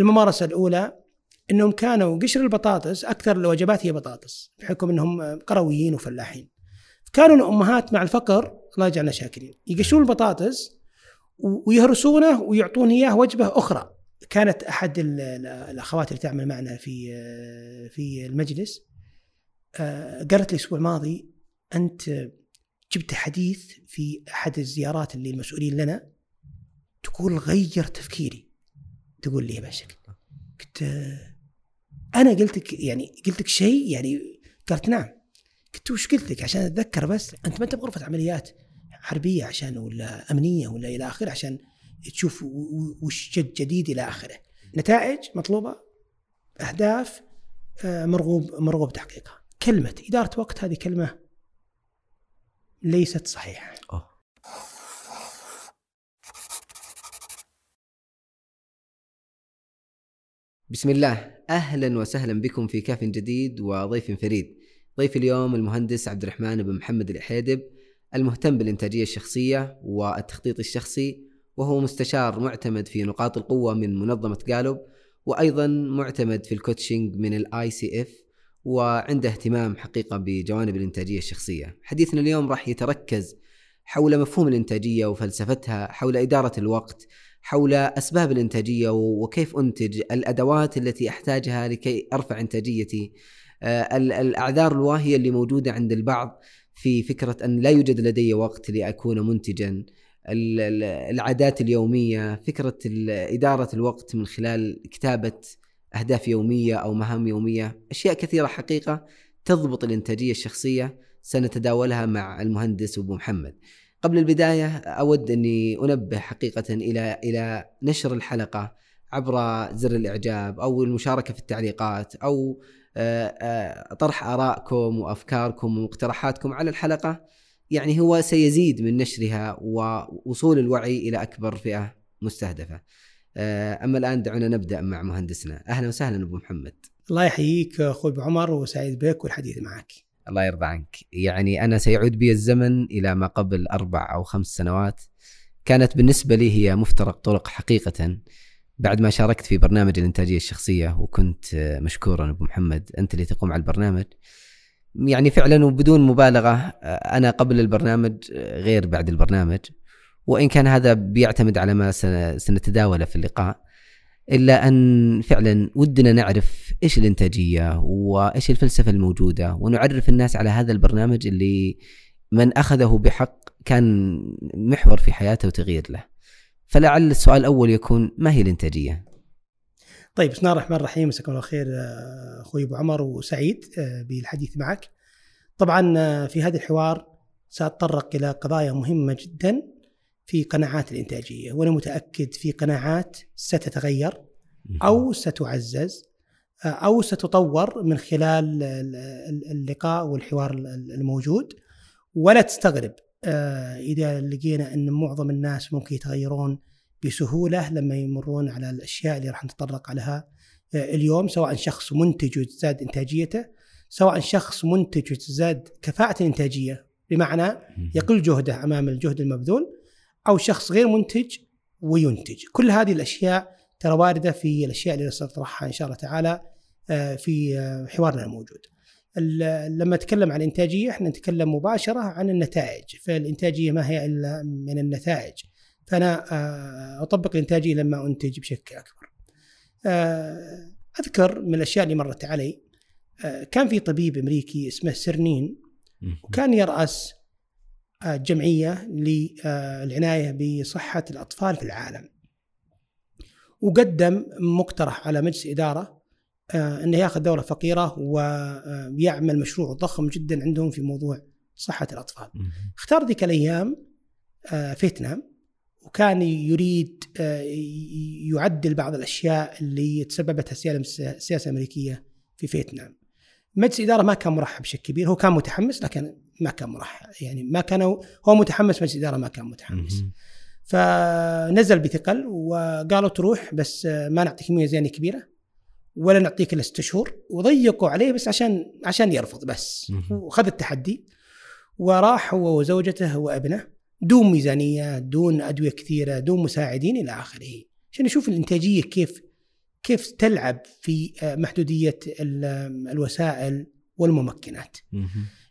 الممارسة الأولى إنهم كانوا قشر البطاطس أكثر الوجبات هي بطاطس بحكم إنهم قرويين وفلاحين. كانوا الأمهات مع الفقر الله يجعلنا شاكرين يقشرون البطاطس ويهرسونه ويعطون إياه وجبة أخرى. كانت أحد الأخوات اللي تعمل معنا في في المجلس آه، قالت لي الأسبوع الماضي أنت جبت حديث في أحد الزيارات اللي المسؤولين لنا تقول غير تفكيري تقول لي بهالشكل قلت أنا قلت لك يعني قلت لك شيء يعني قالت نعم. قلت وش قلت لك عشان أتذكر بس. أنت ما أنت بغرفة عمليات حربية عشان ولا أمنية ولا إلى آخره عشان تشوف وش جد جديد إلى آخره. نتائج مطلوبة أهداف مرغوب مرغوب تحقيقها. كلمة إدارة وقت هذه كلمة ليست صحيحة. أوه. بسم الله أهلا وسهلا بكم في كاف جديد وضيف فريد ضيف اليوم المهندس عبد الرحمن بن محمد الأحيدب المهتم بالإنتاجية الشخصية والتخطيط الشخصي وهو مستشار معتمد في نقاط القوة من منظمة Gallup وأيضا معتمد في ال coaching من ال ICF وعنده اهتمام حقيقة بجوانب الإنتاجية الشخصية. حديثنا اليوم راح يتركز حول مفهوم الإنتاجية وفلسفتها، حول إدارة الوقت، حول أسباب الإنتاجية وكيف أنتج، الأدوات التي أحتاجها لكي أرفع إنتاجيتي، آه، الأعذار الواهية اللي موجودة عند البعض في فكرة أن لا يوجد لدي وقت لأكون منتجا، العادات اليومية، فكرة إدارة الوقت من خلال كتابة أهداف يومية أو مهام يومية، أشياء كثيرة حقيقة تضبط الإنتاجية الشخصية. سنتداولها مع المهندس أبو محمد. قبل البداية أود أني أنبه حقيقة إلى إلى نشر الحلقة عبر زر الإعجاب أو المشاركة في التعليقات أو آه، آه، طرح آرائكم وأفكاركم ومقترحاتكم على الحلقة. يعني هو سيزيد من نشرها ووصول الوعي إلى أكبر فئة مستهدفة. آه، أما الآن دعونا نبدأ مع مهندسنا. أهلا وسهلا أبو محمد. الله يحييك أبو عمر وسعيد بك والحديث معك. الله يرضى عنك. يعني أنا سيعود بي الزمن إلى ما قبل أربع أو خمس سنوات. كانت بالنسبة لي هي مفترق طرق حقيقة. بعد ما شاركت في برنامج الإنتاجية الشخصية وكنت مشكورا أبو محمد أنت اللي تقوم على البرنامج. يعني فعلا وبدون مبالغة أنا قبل البرنامج غير بعد البرنامج. وإن كان هذا بيعتمد على ما سنتداوله في اللقاء. إلا أن فعلا ودنا نعرف إيش الإنتاجية وإيش الفلسفة الموجودة ونعرف الناس على هذا البرنامج اللي من أخذه بحق كان محور في حياته وتغيير له. فلعل السؤال الأول يكون ما هي الإنتاجية؟ طيب بسم الله الرحمن الرحيم مساكم الله خير أخوي أبو عمر وسعيد آه، بالحديث معك. طبعا آه، في هذا الحوار سأتطرق إلى قضايا مهمة جدا في قناعات الإنتاجية وأنا متأكد في قناعات ستتغير أو ستعزز أو ستطور من خلال اللقاء والحوار الموجود. ولا تستغرب آه، إذا لقينا أن معظم الناس ممكن يتغيرون بسهولة لما يمرون على الأشياء اللي راح نتطرق عليها آه، اليوم سواء شخص منتج وتزداد إنتاجيته سواء شخص منتج وتزداد كفاءة الإنتاجية بمعنى يقل جهده أمام الجهد المبذول أو شخص غير منتج وينتج. كل هذه الأشياء ترى واردة في الأشياء اللي سنطرحها إن شاء الله تعالى آه، في آه، حوارنا الموجود. لما نتكلم عن الانتاجيه إحنا نتكلم مباشرة عن النتائج. فالإنتاجية ما هي إلا من النتائج. فأنا آه، أطبق الانتاجيه لما أنتج بشكل أكبر. أذكر من الأشياء اللي مرت علي. كان في طبيب أمريكي اسمه سرنين وكان يرأس جمعية للعناية بصحة الأطفال في العالم. وقدم مقترح على مجلس إدارة آه، إنه ياخذ دولة فقيرة ويعمل مشروع ضخم جدا عندهم في موضوع صحة الأطفال. اختار ذيك الأيام آه، فيتنام وكان يريد آه، يعدل بعض الأشياء اللي تسببتها السياسة الأمريكية في فيتنام. مجلس الاداره ما كان مرحب بشكل كبير، هو كان متحمس لكن ما كان مرحب يعني ما كان هو متحمس مجلس الإدارة ما كان متحمس. فنزل بثقل وقالوا تروح بس ما نعطيك ميزانيه كبيرة ولا نعطيك إلا ست شهور وضيقوا عليه بس عشان عشان يرفض بس. وخذ التحدي وراح هو وزوجته وابنه دون ميزانية دون أدوية كثيرة دون مساعدين إلى آخره. عشان يشوف الإنتاجية كيف كيف تلعب في محدودية ال- الوسائل والممكنات.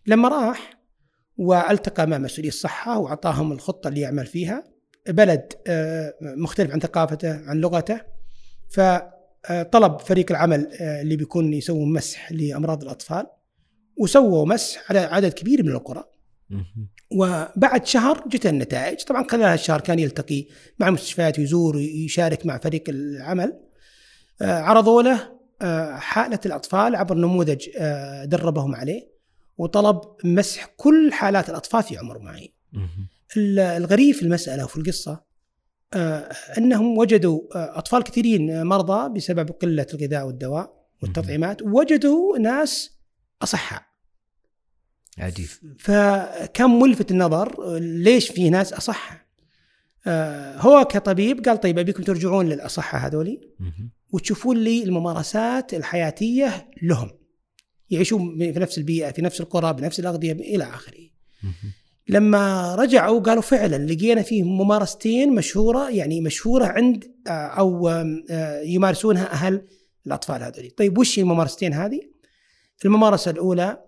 لما راح والتقى مع مسؤولي الصحة وأعطاهم الخطة اللي يعمل فيها. بلد آه، مختلف عن ثقافته عن لغته. فطلب فريق العمل آه، اللي بيكون يسوي مسح لأمراض الأطفال. وسووا مسح على عدد كبير من القرى. وبعد شهر جت النتائج. طبعا خلال هالشهر كان يلتقي مع المستشفيات ويزور ويشارك مع فريق العمل. آه، عرضوا له آه، حالة الأطفال عبر نموذج آه، دربهم عليه. وطلب مسح كل حالات الأطفال في عمر معين. الغريب في المسألة وفي القصة آه، أنهم وجدوا آه، أطفال كثيرين مرضى بسبب قلة الغذاء والدواء والتطعيمات ووجدوا ناس أصحاء. عجيب فكان ملفت النظر ليش في ناس اصح آه، هو كطبيب قال طيب أبيكم ترجعون للاصحه هذولي. وتشوفون لي الممارسات الحياتية لهم. يعيشون في نفس البيئة في نفس القرى بنفس الأغذية إلى آخره. لما رجعوا قالوا فعلا لقينا فيه ممارستين مشهورة يعني مشهورة عند آه، أو آه، يمارسونها أهل الأطفال هذول طيب وش هي الممارستين هذه؟ الممارسة الأولى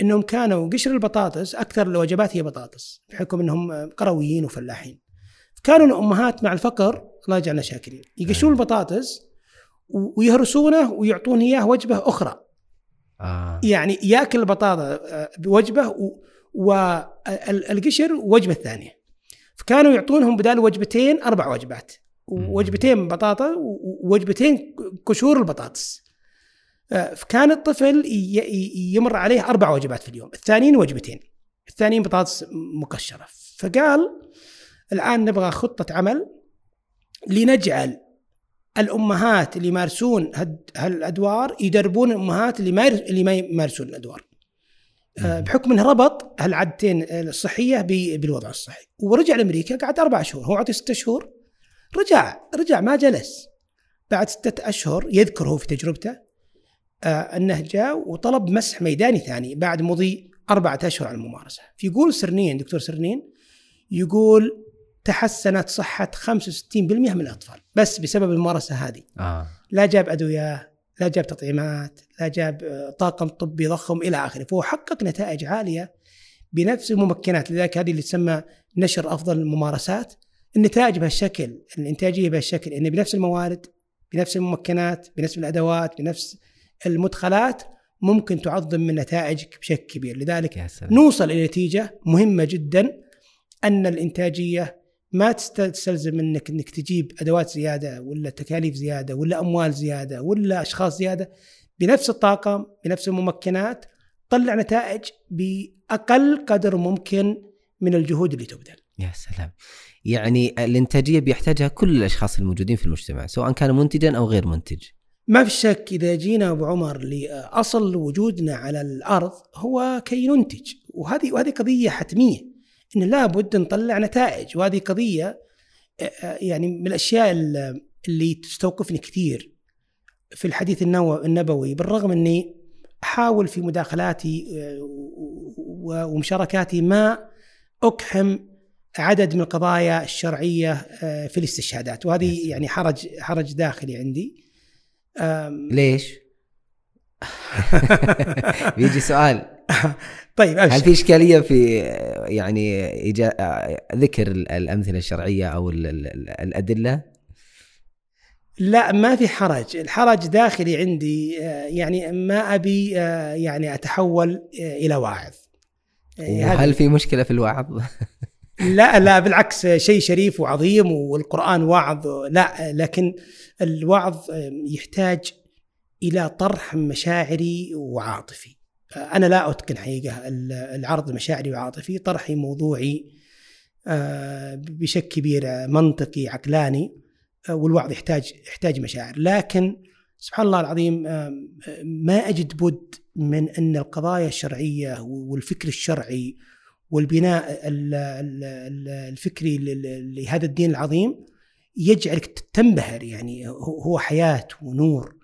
إنهم كانوا قشر البطاطس أكثر الوجبات هي بطاطس بحكم إنهم قرويين وفلاحين. كانوا الأمهات مع الفقر الله يجعلنا شاكرين يقشرون البطاطس و- ويهرسونه ويعطون إياه وجبة أخرى. آه. يعني ياكل البطاطا آه، بوجبه والقشر وجبة ثانية. فكانوا يعطونهم بدال وجبتين أربع وجبات. وجبتين بطاطا ووجبتين قشور البطاطس. آه، فكان الطفل يمر عليه أربع وجبات في اليوم. الثانيين وجبتين. الثانيين بطاطس مقشره فقال الآن نبغى خطة عمل لنجعل الأمهات اللي يمارسون هالأدوار يدربون الأمهات اللي ما اللي ما يمارسون الأدوار. آه، بحكم انه ربط هالعادتين الصحية ب- بالوضع الصحي. ورجع لأمريكا قعد أربع شهور هو اعطي ستة شهور رجع رجع ما جلس. بعد ستة أشهر يذكر هو في تجربته آه، أنه جاء وطلب مسح ميداني ثاني بعد مضي أربعة أشهر على الممارسة. يقول سرنين دكتور سرنين يقول تحسنت صحة 65% من الأطفال. بس بسبب الممارسة هذه. آه. لا جاب أدوية لا جاب تطعيمات لا جاب آه، طاقم طبي ضخم إلى آخره. فهو حقق نتائج عالية بنفس الممكنات. لذلك هذه اللي تسمى نشر أفضل الممارسات. النتائج بهالشكل الإنتاجية بهالشكل إنه بنفس الموارد بنفس الممكنات بنفس الأدوات بنفس المدخلات ممكن تعظم من نتائجك بشكل كبير. لذلك نوصل إلى نتيجة مهمة جدا أن الإنتاجية ما تست- تستلزم منك إنك تجيب أدوات زيادة ولا تكاليف زيادة ولا أموال زيادة ولا أشخاص زيادة بنفس الطاقم بنفس الممكنات طلع نتائج بأقل قدر ممكن من الجهود اللي تبذل. يا سلام. يعني الانتاجية بيحتاجها كل الأشخاص الموجودين في المجتمع سواء كان منتجا أو غير منتج. ما في شك إذا جينا أبو عمر لأصل وجودنا على الأرض هو كي ننتج وهذه وهذه قضية حتمية. ان لابد نطلع نتائج. وهذه قضية آه، آه، يعني من الأشياء ال- اللي تستوقفني كثير في الحديث النبوي. بالرغم إني أحاول في مداخلاتي آه، ومشاركاتي ما اقحم عدد من القضايا الشرعية في الاستشهادات. وهذه يعني حرج حرج داخلي عندي. ليش؟ بيجي سؤال طيب هل أبشر. في إشكالية في يعني إيجا... ذكر الأمثلة الشرعية أو ال- ال- ال- الأدلة؟ لا ما في حرج الحرج داخلي عندي آه، يعني ما أبي آه، يعني أتحول آه، إلى واعظ وهل في مشكلة في الوعظ؟ لا لا بالعكس شيء شريف وعظيم والقرآن وعظ لا لكن الوعظ يحتاج إلى طرح مشاعري وعاطفي. أنا لا أتقن حقيقة العرض مشاعري وعاطفي طرحي موضوعي آه، بشكل كبير منطقي عقلاني آه، والوعظ يحتاج يحتاج مشاعر. لكن سبحان الله العظيم آه، ما أجد بد من أن القضايا الشرعية والفكر الشرعي والبناء ال- ال- ال- الفكري لهذا الدين العظيم يجعلك تنبهر يعني هو حياة ونور.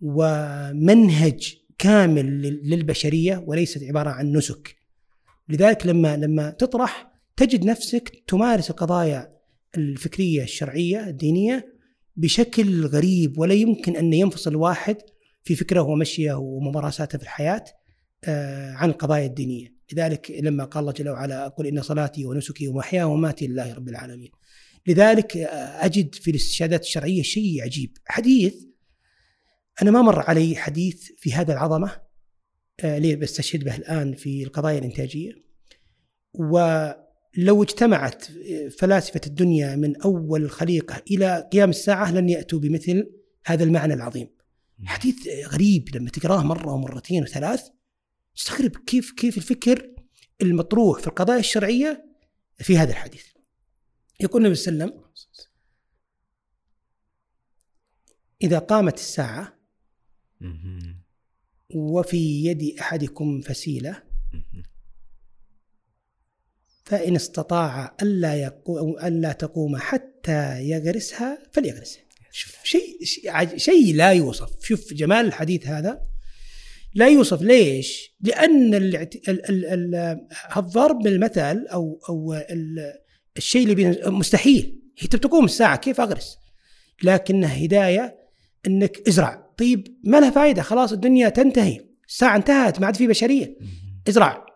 ومنهج كامل لل- للبشرية وليست عبارة عن نسك. لذلك لما لما تطرح تجد نفسك تمارس القضايا الفكرية الشرعية الدينية بشكل غريب ولا يمكن أن ينفصل واحد في فكره ومشيه وممارساته في الحياة آه، عن القضايا الدينية، لذلك لما قال الله جل وعلا قل إن صلاتي ونسكي ومحياي ومماتي لله رب العالمين. لذلك آه، أجد في الاستشهادات الشرعية شيء عجيب، حديث أنا ما مر علي حديث في هذا العظمة آه، ليه بستشهد به الآن في القضايا الإنتاجية. ولو اجتمعت فلاسفة الدنيا من أول الخليقه إلى قيام الساعة لن يأتوا بمثل هذا المعنى العظيم. حديث غريب لما تقراه مرة ومرتين وثلاث تستغرب كيف كيف الفكر المطروح في القضايا الشرعية في هذا الحديث. يقول النبي صلى الله عليه وسلم إذا قامت الساعة وفي يد أحدكم فسيلة. فإن استطاع ألا يقوم ألا تقوم حتى يغرسها فليغرسها. شوف شيء شيء لا يوصف، شوف جمال الحديث هذا. لا يوصف ليش؟ لأن الضرب بالمثل أو أو الشيء اللي مستحيل. هي تقوم الساعة كيف أغرس؟ لكنها هداية أنك إزرع. طيب ما لها فائدة خلاص الدنيا تنتهي. الساعة انتهت ما عاد في بشرية. ازرع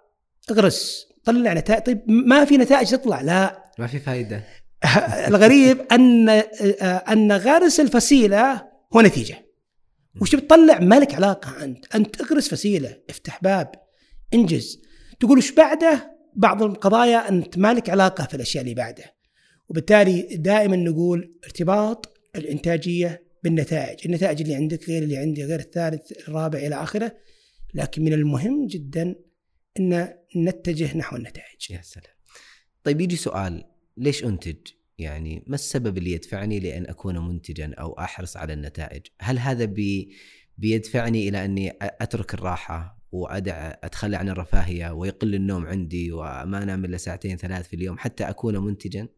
اغرس طلع نتائج. طيب ما في نتائج تطلع لا. ما في فائدة الغريب أن أن غرس الفسيلة هو نتيجة. وش بتطلع؟ ما لك علاقة أنت. أنت اغرس فسيلة افتح باب انجز. تقول وش بعده؟ بعض القضايا أنت ما لك علاقة في الأشياء اللي بعدها وبالتالي دائما نقول ارتباط الإنتاجية بالنتائج، النتائج اللي عندك غير اللي عندي غير الثالث الرابع إلى آخره لكن من المهم جدا إن نتجه نحو النتائج. يا سلام. طيب يجي سؤال ليش أنتج؟ يعني ما السبب اللي يدفعني لأن أكون منتجا أو أحرص على النتائج؟ هل هذا بي بيدفعني إلى أني أترك الراحة وادع أتخلى عن الرفاهية ويقل النوم عندي وما أنام إلا ساعتين ثلاث في اليوم حتى أكون منتجا؟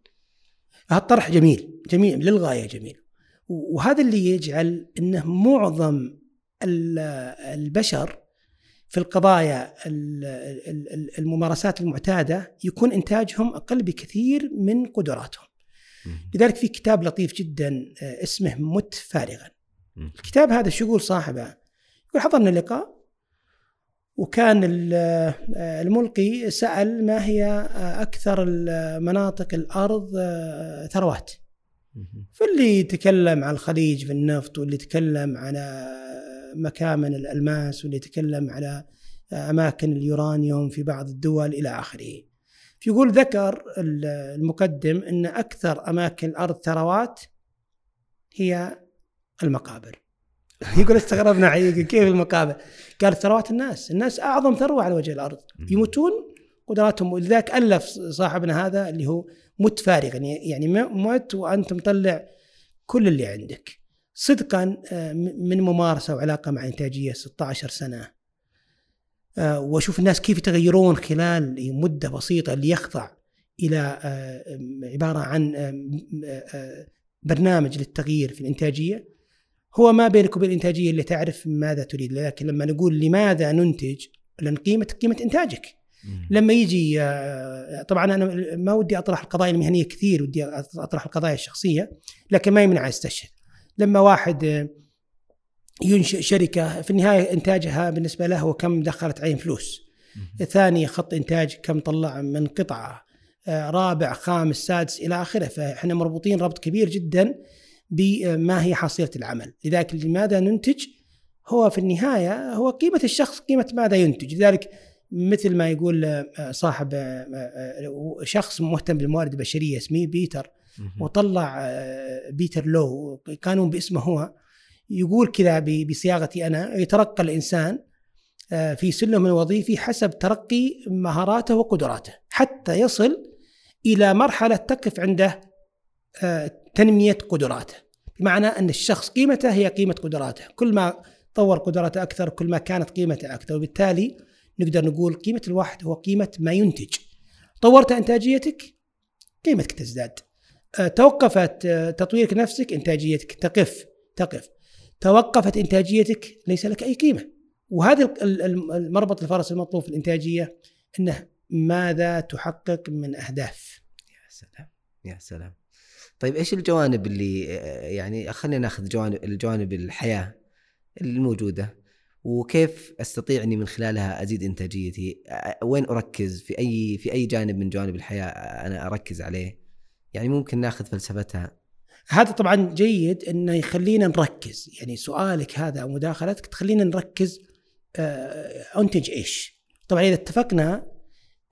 هذا الطرح جميل جميل للغاية جميل وهذا اللي يجعل إنه معظم البشر في القضايا الممارسات المعتادة يكون إنتاجهم أقل بكثير من قدراتهم. لذلك في كتاب لطيف جدا آه، اسمه مت فارغا. الكتاب هذا شو يقول صاحبه؟ يقول حضرنا لقاء وكان الملقي سأل ما هي أكثر مناطق الأرض ثروات فاللي يتكلم عن الخليج في النفط واللي يتكلم على مكامن الألماس واللي يتكلم على أماكن اليورانيوم في بعض الدول إلى آخره. يقول ذكر المقدم أن أكثر أماكن الأرض ثروات هي المقابر. يقول استغربنا كيف المقابر؟ قال ثروات الناس. الناس أعظم ثروة على وجه الأرض. يموتون قدراتهم. ولذلك ألف صاحبنا هذا اللي هو مت فارغا يعني مت وأنت مطلع كل اللي عندك. صدقا آه، من ممارسة وعلاقة مع إنتاجية 16 سنة. آه، وأشوف الناس كيف يتغيرون خلال مدة بسيطة اللي يخضع إلى آه، عبارة عن برنامج للتغيير في الإنتاجية. هو ما بينك وبين الإنتاجية اللي تعرف ماذا تريد. لكن لما نقول لماذا ننتج؟ لأن قيمه قيمة إنتاجك. لما يجي آه، طبعا أنا ما ودي أطرح القضايا المهنية كثير ودي أطرح القضايا الشخصية لكن ما يمنع استشهد لما واحد آه، ينشئ شركة في النهاية إنتاجها بالنسبة له هو كم دخلت عليه فلوس. ثاني خط إنتاج كم طلع من قطعة آه، رابع خامس سادس إلى آخره. فإحنا مربوطين ربط كبير جدا بما هي حصيلة العمل. لذلك لماذا ننتج؟ هو في النهاية هو قيمة الشخص قيمة ماذا ينتج. لذلك مثل ما يقول آه، صاحب آه، آه، شخص مهتم بالموارد البشرية اسمه بيتر وطلع بيتر لو كانوا باسمه هو يقول كذا بصياغتي أنا يترقى الإنسان في سلم الوظيفي حسب ترقي مهاراته وقدراته حتى يصل إلى مرحلة تقف عنده تنمية قدراته. بمعنى أن الشخص قيمته هي قيمة قدراته. كل ما طور قدراته أكثر كل ما كانت قيمته أكثر. وبالتالي نقدر نقول قيمة الواحد هو قيمة ما ينتج. طورت إنتاجيتك؟ قيمتك تزداد. آه، توقفت آه، تطويرك نفسك؟ إنتاجيتك تقف تقف. توقفت إنتاجيتك؟ ليس لك أي قيمة. وهذا المربط الفرس المطلوب في الإنتاجية إنه ماذا تحقق من أهداف؟ يا سلام يا سلام. طيب إيش الجوانب اللي آه، يعني خلينا ناخذ جوانب الجوانب الحياة الموجودة؟ وكيف أستطيع إني من خلالها أزيد إنتاجيتي؟ وين أركز في أي في أي جانب من جوانب الحياة أنا أركز عليه؟ يعني ممكن ناخذ فلسفتها هذا طبعا جيد إنه يخلينا نركز يعني سؤالك هذا أو مداخلتك تخلينا نركز آه، أنتج إيش؟ طبعا إذا اتفقنا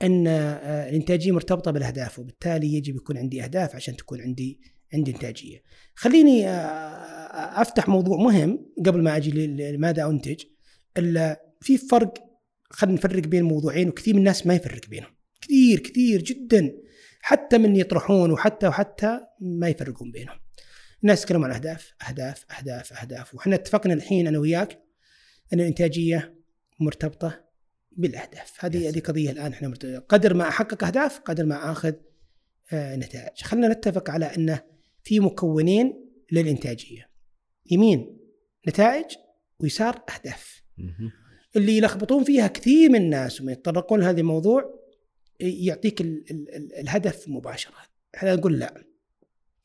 إن آه، الإنتاجية مرتبطة بالأهداف وبالتالي يجب يكون عندي أهداف عشان تكون عندي عندي إنتاجية. خليني آه، أفتح موضوع مهم قبل ما أجي لماذا أنتج. في فرق خلينا نفرق بين موضوعين وكثير من الناس ما يفرق بينهم. كثير كثير جدا حتى من يطرحون وحتى وحتى ما يفرقون بينهم. الناس يتكلمون عن أهداف أهداف أهداف أهداف وحنا اتفقنا الحين أنا وياك أن الإنتاجية مرتبطة بالأهداف هذه هذه قضية الآن إحنا مرتبطة. قدر ما أحقق أهداف قدر ما آخذ آه نتائج خلينا نتفق على انه في مكونين للإنتاجية يمين نتائج ويسار أهداف اللي يلخبطون فيها كثير من الناس وما يتطرقون لهذا الموضوع يعطيك ال ال ال الهدف مباشرة. إحنا نقول لا.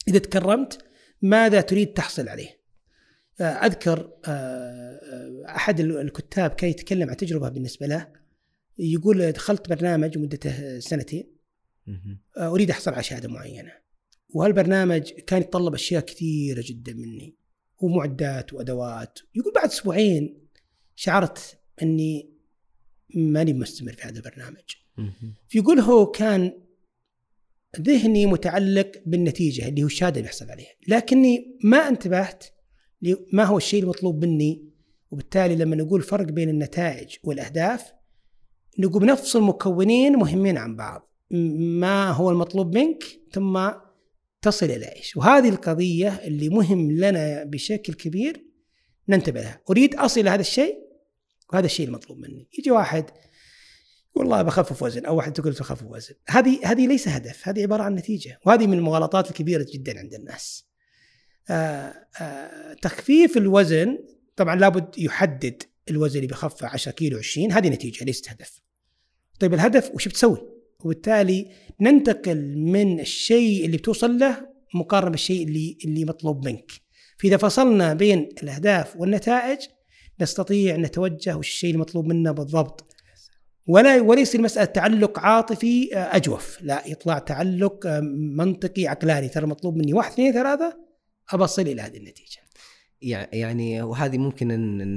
إذا تكرمت ماذا تريد تحصل عليه؟ آه، أذكر آه، آه، أحد الكتاب كان يتكلم عن تجربة بالنسبة له. يقول دخلت برنامج مدته سنتين. أريد أحصل على شهادة معينة. وهالبرنامج كان يتطلب أشياء كثيرة جدا مني. ومعدات وأدوات. يقول بعد أسبوعين شعرت أني ماني مستمر في هذا البرنامج. يقول هو كان ذهني متعلق بالنتيجة اللي هو الشهادة اللي بيحصل عليها. لكني ما انتبهت ما هو الشيء المطلوب مني وبالتالي لما نقول فرق بين النتائج والأهداف نقول نفصل مكونين مهمين عن بعض. ما هو المطلوب منك ثم تصل إلى إيش. وهذه القضية اللي مهم لنا بشكل كبير ننتبه لها. أريد أصل إلى هذا الشيء وهذا الشيء المطلوب مني. يجي واحد والله بخفف وزن أو واحد تقول بخفف وزن. هذه هذه ليس هدف هذه عبارة عن نتيجة وهذه من المغالطات الكبيرة جدا عند الناس. آآ آه، آآ آه، تخفيف الوزن طبعا لابد يحدد الوزن اللي بخفه 10 كيلو 20 هذه نتيجة ليست هدف. طيب الهدف وش بتسوي؟ وبالتالي ننتقل من الشيء اللي بتوصل له مقارنة بالشيء اللي اللي مطلوب منك. فإذا فصلنا بين الأهداف والنتائج نستطيع نتوجه وش الشيء المطلوب منا بالضبط. ولا وليس المسألة تعلق عاطفي آه، أجوف. لا يطلع تعلق آه، منطقي عقلاني. ترى مطلوب مني واحد اثنين ثلاثة أبصل إلى هذه النتيجة. يعني وهذه ممكن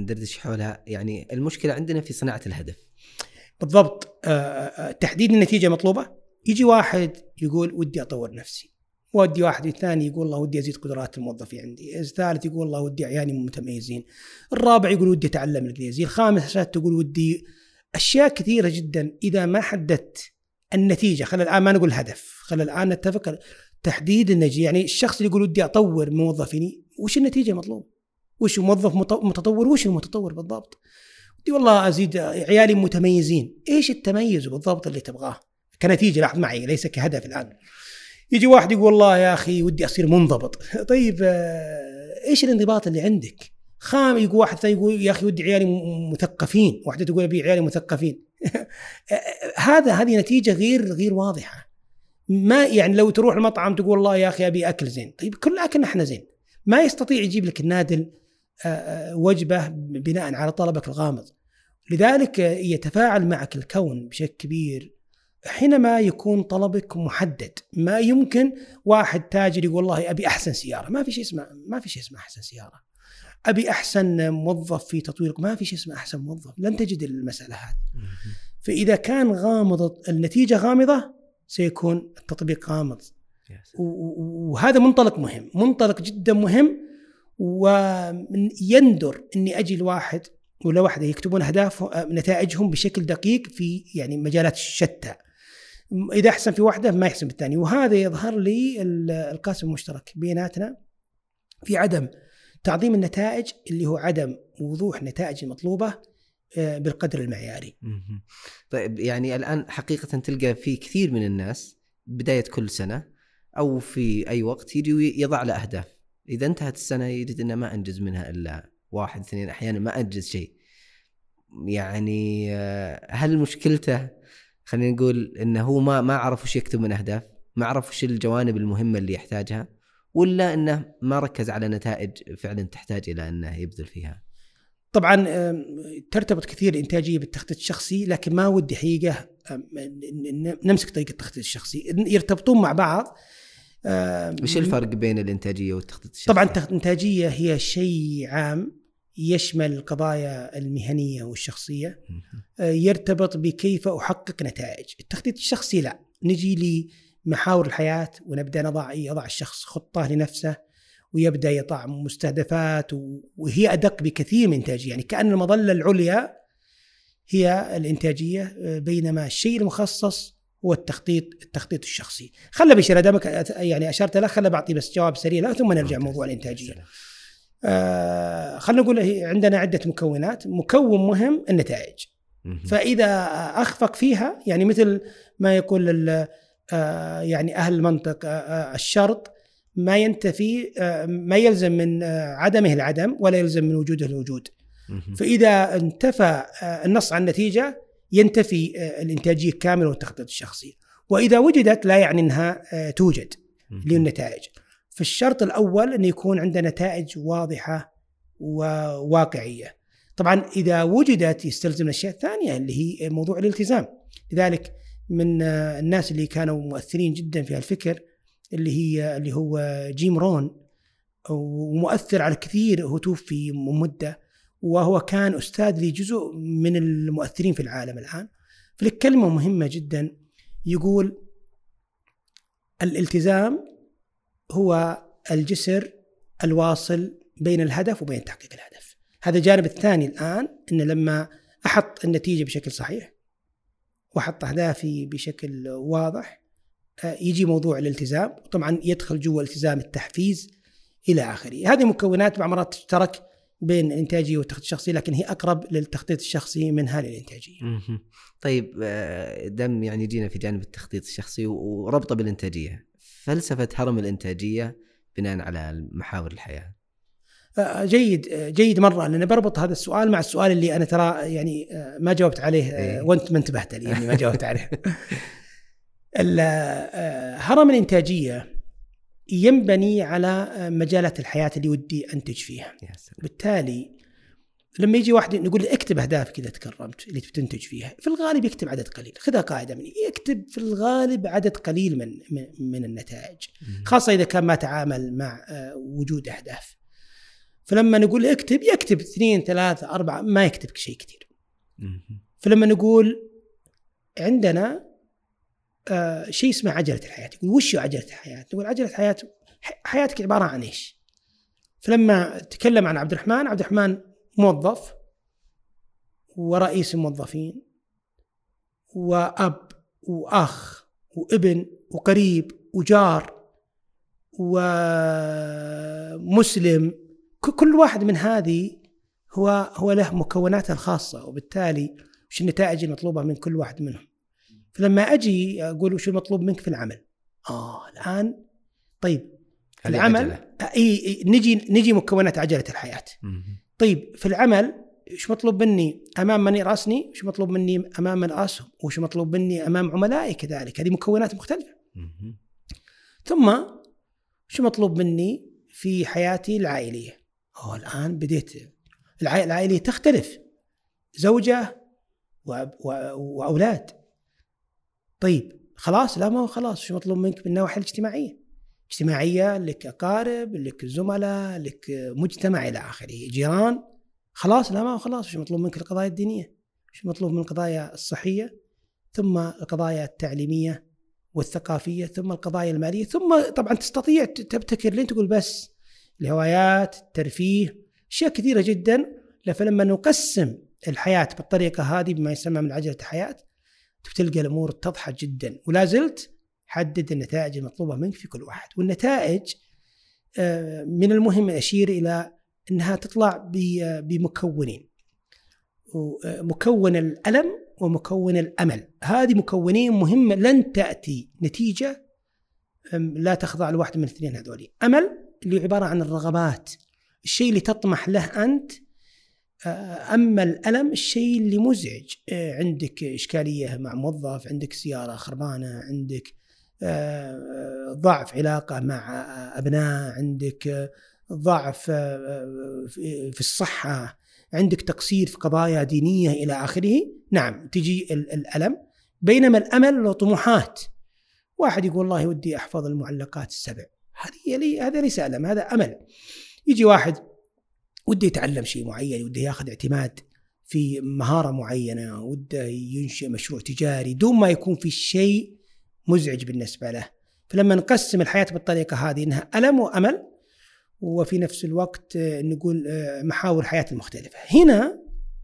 ندردش حولها. يعني المشكلة عندنا في صناعة الهدف. بالضبط. آه، تحديد النتيجة مطلوبة؟ يجي واحد يقول ودي أطور نفسي. ودي واحد الثاني يقول الله ودي أزيد قدرات الموظفين عندي، الثالث يقول الله ودي عيالي متميزين، الرابع يقول ودي أتعلم الإنجليزي، الخامس تقول ودي أشياء كثيرة جدا إذا ما حددت النتيجة خلينا الآن ما نقول الهدف خلينا الآن نتفق تحديد النتيجة يعني الشخص اللي يقول ودي أطور موظفيني وش النتيجة المطلوب؟ وش موظف متطور وش المتطور بالضبط؟ ودي والله أزيد عيالي متميزين، إيش التميز بالضبط اللي تبغاه؟ كنتيجة لاحظ معي ليس كهدف الآن. يجي واحد يقول والله يا أخي ودي أصير منضبط، طيب آه، إيش الانضباط اللي عندك؟ خام يقول واحد ثاني يقول يا أخي ودي عيالي مثقفين، واحدة تقول أبي عيالي مثقفين. هذا هذه نتيجة غير غير واضحة. ما يعني لو تروح المطعم تقول والله يا أخي أبي أكل زين، طيب كل أكلنا إحنا زين. ما يستطيع يجيب لك النادل وجبة بناء على طلبك الغامض. لذلك يتفاعل معك الكون بشكل كبير حينما يكون طلبك محدد ما يمكن واحد تاجر يقول والله أبي أحسن سيارة ما في شيء اسمه ما في شيء اسمه أحسن سيارة. أبي أحسن موظف في تطوير ما في شيء اسمه أحسن موظف لن تجد المسألة هذه. فإذا كان غامض النتيجة غامضة سيكون التطبيق غامض. وهذا منطلق مهم منطلق جدا مهم ويندر إني أجي لواحد ولا واحدة يكتبون اهداف نتائجهم بشكل دقيق في يعني مجالات شتى. إذا أحسن في واحدة ما يحسن بالثانيه وهذا يظهر لي القاسم المشترك بيناتنا في عدم تعظيم النتائج اللي هو عدم وضوح النتائج المطلوبه آه، بالقدر المعياري. طيب يعني الآن حقيقة تلقى في كثير من الناس بداية كل سنة أو في أي وقت يجي يضع له أهداف، إذا انتهت السنة يجد إنه ما أنجز منها إلا واحد اثنين أحيانا ما أنجز شيء. يعني آه، هل مشكلته خلينا نقول إنه هو ما ما عرف وش يكتب من أهداف؟ ما عرف وش الجوانب المهمة اللي يحتاجها؟ ولا إنه ما ركز على نتائج فعلا تحتاج إلى إنه يبذل فيها؟ طبعا ترتبط كثير الانتاجيه بالتخطيط الشخصي لكن ما ودي حقيقة نمسك طريقة التخطيط الشخصي يرتبطون مع بعض وش الفرق بين الإنتاجية والتخطيط الشخصي؟ طبعا الإنتاجية هي شيء عام يشمل القضايا المهنية والشخصية. آه، يرتبط بكيف أحقق نتائج التخطيط الشخصي لا نجي لمحاور الحياة ونبدأ نضع يضع الشخص خطة لنفسه ويبدأ يضع مستهدفات وهي أدق بكثير من الانتاجيه يعني كأن المظلة العليا هي الإنتاجية آه، بينما الشيء المخصص هو التخطيط التخطيط الشخصي خلى بشير دامك يعني أشرت له خلى بعطي بس جواب سريع ثم نرجع. موضوع الإنتاجية سلام. آه خلينا نقول عندنا عدة مكونات مكون مهم النتائج. فإذا أخفق فيها يعني مثل ما يقول ال- آه، يعني أهل المنطق آه، الشرط ما ينتفي ما يلزم من عدمه العدم ولا يلزم من وجوده الوجود. فإذا انتفى النص عن النتيجة ينتفي الإنتاجية كاملة والتخطيط الشخصي وإذا وجدت لا يعني إنها توجد. للنتائج فالشرط الأول أن يكون عندنا نتائج واضحة وواقعية طبعا إذا وجدت يستلزم الأشياء الثانية اللي هي موضوع الالتزام. لذلك من آه، الناس اللي كانوا مؤثرين جدا في هالفكر اللي هي اللي هو جيم رون ومؤثر على كثير هو توفي مدة وهو كان أستاذ لجزء من المؤثرين في العالم الآن. فلك كلمة مهمة جدا يقول الالتزام هو الجسر الواصل بين الهدف وبين تحقيق الهدف. هذا الجانب الثاني الآن أن لما أحط النتيجة بشكل صحيح وأحط أهدافي بشكل واضح آه، يجي موضوع الالتزام. طبعا يدخل جوا التزام التحفيز إلى آخره. هذه مكونات بعض مرات تشترك بين الإنتاجية والتخطيط الشخصي لكن هي أقرب للتخطيط الشخصي منها للإنتاجية. مهم. طيب آه، دام يعني جينا في جانب التخطيط الشخصي وربطه بالإنتاجية. فلسفة هرم الإنتاجية بناء على محاور الحياة آه، جيد آه، جيد مرة لأن بربط هذا السؤال مع السؤال اللي أنا ترى يعني آه، ما جاوبت عليه إيه. وأنت ما انتبهت لي يعني ما جاوبت عليه. هرم الإنتاجية ينبني على مجالات الحياة اللي ودي أنتج فيها. بالتالي لما يجي واحد نقول له اكتب أهدافك إذا تكرمت اللي بتنتج فيها، في الغالب يكتب عدد قليل، خذها قاعدة مني، يكتب في الغالب عدد قليل من من, النتائج. مهم. خاصة إذا كان ما تعامل مع آه، وجود أهداف. فلما نقول اكتب يكتب اثنين ثلاثة أربعة ما يكتب شيء كثير. فلما نقول عندنا آه، شيء اسمه عجلة الحياة. يقول وش هو عجلة الحياة؟ نقول عجلة الحياة حياتك عبارة عن إيش؟ فلما تكلم عن عبد الرحمن عبد الرحمن موظف ورئيس الموظفين وأب وأخ وابن وقريب وجار ومسلم كل واحد من هذه هو هو له مكوناته الخاصة وبالتالي وش النتائج المطلوبة من كل واحد منهم فلما أجي أقول وش المطلوب منك في العمل آه الآن طيب العمل. إي إي، نجي نجي مكونات عجلة الحياة. طيب في العمل إيش مطلوب مني أمام من يراسني إيش مطلوب مني أمام من اراسهم وإيش مطلوب مني أمام عملائي كذلك؟ هذه مكونات مختلفة. ثم شو مطلوب مني في حياتي العائلية؟ أوه الآن بديت العائله العائلية تختلف. زوجة وأولاد. طيب خلاص لا ما هو خلاص. شو مطلوب منك من النواحي الاجتماعية؟ اجتماعية لك أقارب لك زملاء لك مجتمع إلى آخره. جيران خلاص لا ما خلاص شو مطلوب منك القضايا الدينية؟ شو مطلوب من القضايا الصحية؟ ثم القضايا التعليمية والثقافية ثم القضايا المالية ثم طبعا تستطيع تبتكر لين تقول بس الهوايات الترفيه أشياء كثيرة جدا. فلما نقسم الحياة بالطريقة هذه بما يسمى من عجلة الحياة تلقى الأمور اتضحت جدا. ولا زلت حدد النتائج المطلوبة منك في كل واحد. والنتائج آه، من المهم أشير إلى إنها تطلع ب- بمكونين. مكون الألم ومكون الأمل. هذه مكونين مهمه لن تأتي نتيجة أم، لا تخضع لواحد من الاثنين هذولي. أمل اللي عبارة عن الرغبات الشيء اللي تطمح له آه، أما الألم الشيء اللي مزعج. آه، عندك إشكالية مع موظف عندك سيارة خربانة عندك آه، ضعف علاقة مع أبناء عندك آه، ضعف آه، في الصحة عندك تقصير في قضايا دينية إلى آخره. نعم تجي الألم. بينما الأمل له طموحات واحد يقول والله ودي أحفظ المعلقات السبع. هذه لي هذا ليس ألم هذا أمل. يجي واحد وده يتعلم شيء معين وده ياخذ اعتماد في مهارة معينة وده ينشئ مشروع تجاري دون ما يكون في شيء مزعج بالنسبة له. فلما نقسم الحياة بالطريقة هذه إنها ألم وأمل وفي نفس الوقت نقول محاور الحياة المختلفه هنا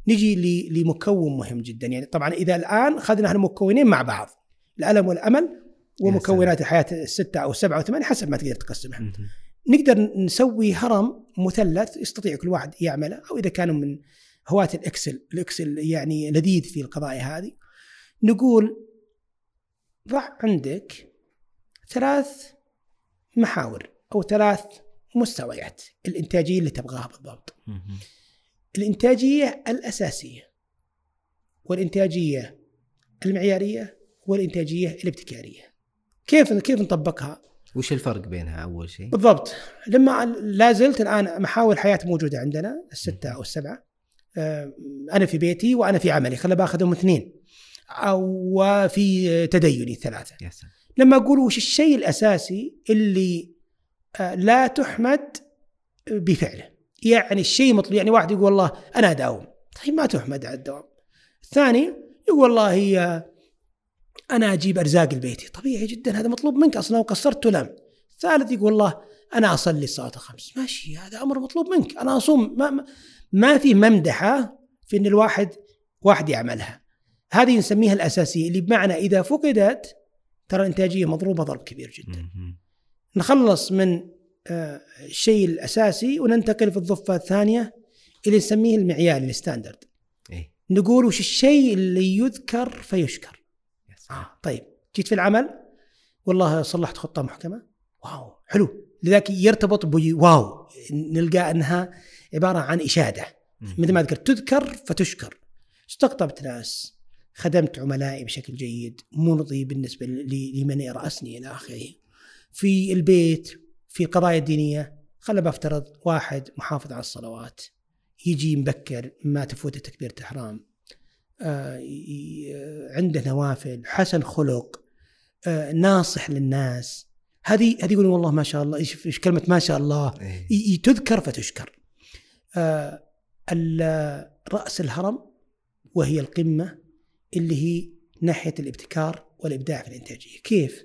نجي لمكون مهم جدا. يعني طبعا إذا الآن أخذنا المكونين مع بعض الألم والأمل ومكونات الحياة الستة أو السبعه أو الثمانيه حسب ما تقدر تقسمها. نقدر نسوي هرم مثلث يستطيع كل واحد يعمله أو إذا كانوا من هواة الإكسل الإكسل يعني لذيذ في القضايا هذه. نقول ضع عندك ثلاث محاور أو ثلاث مستويات الإنتاجية اللي تبغاها بالضبط. الإنتاجية الأساسية والإنتاجية المعيارية والإنتاجية الابتكارية. كيف كيف نطبقها؟ وش الفرق بينها أول شيء؟ بالضبط. لما لا زلت الآن محاور الحياة موجودة عندنا الستة أو السبعة آه، أنا في بيتي وأنا في عملي خلنا بأخذهم اثنين. أو وفي تديني ثلاثة يا سلام. لما أقول وش الشيء الأساسي اللي آه، لا تحمد بفعله. يعني الشيء مطلوب يعني واحد يقول والله أنا أداوم. طيب ما تحمد على الدوام. الثاني يقول والله هي أنا أجيب أرزاق لبيتي. طبيعي جدا هذا مطلوب منك أصلا لو قصرت تلام الثالث يقول والله أنا أصلي الصلاة الخمس. ماشي هذا أمر مطلوب منك. أنا أصوم. ما, ما في ممدحة في إن الواحد واحد يعملها. هذه نسميها الأساسية اللي بمعنى إذا فقدت ترى الانتاجيه مضروبة ضرب كبير جدا. نخلص من آه، الشيء الأساسي وننتقل في الضفة الثانية اللي نسميه المعيار ال standard. إيه؟ نقول وش الشيء اللي يذكر فيشكر. آه. طيب. جيت في العمل؟ والله صلحت خطة محكمة. wow حلو. لذلك يرتبط ب wow نلقى أنها عبارة عن إشادة. مثل ما ذكرت تذكر فتشكر. استقطبت ناس. خدمت عملائي بشكل جيد مرضي بالنسبة لمن يرأسني إلى آخره. في البيت في القضايا الدينيه خلنا بفترض واحد محافظ على الصلوات يجي مبكر ما تفوته تكبيرة احرام آه عنده نوافل حسن خلق آه ناصح للناس. هذه هذه يقولون والله ما شاء الله إيش كلمة ما شاء الله؟ إيه؟ تذكر فتشكر. آه رأس الهرم وهي القمة اللي هي ناحية الابتكار والإبداع في الإنتاجية. كيف؟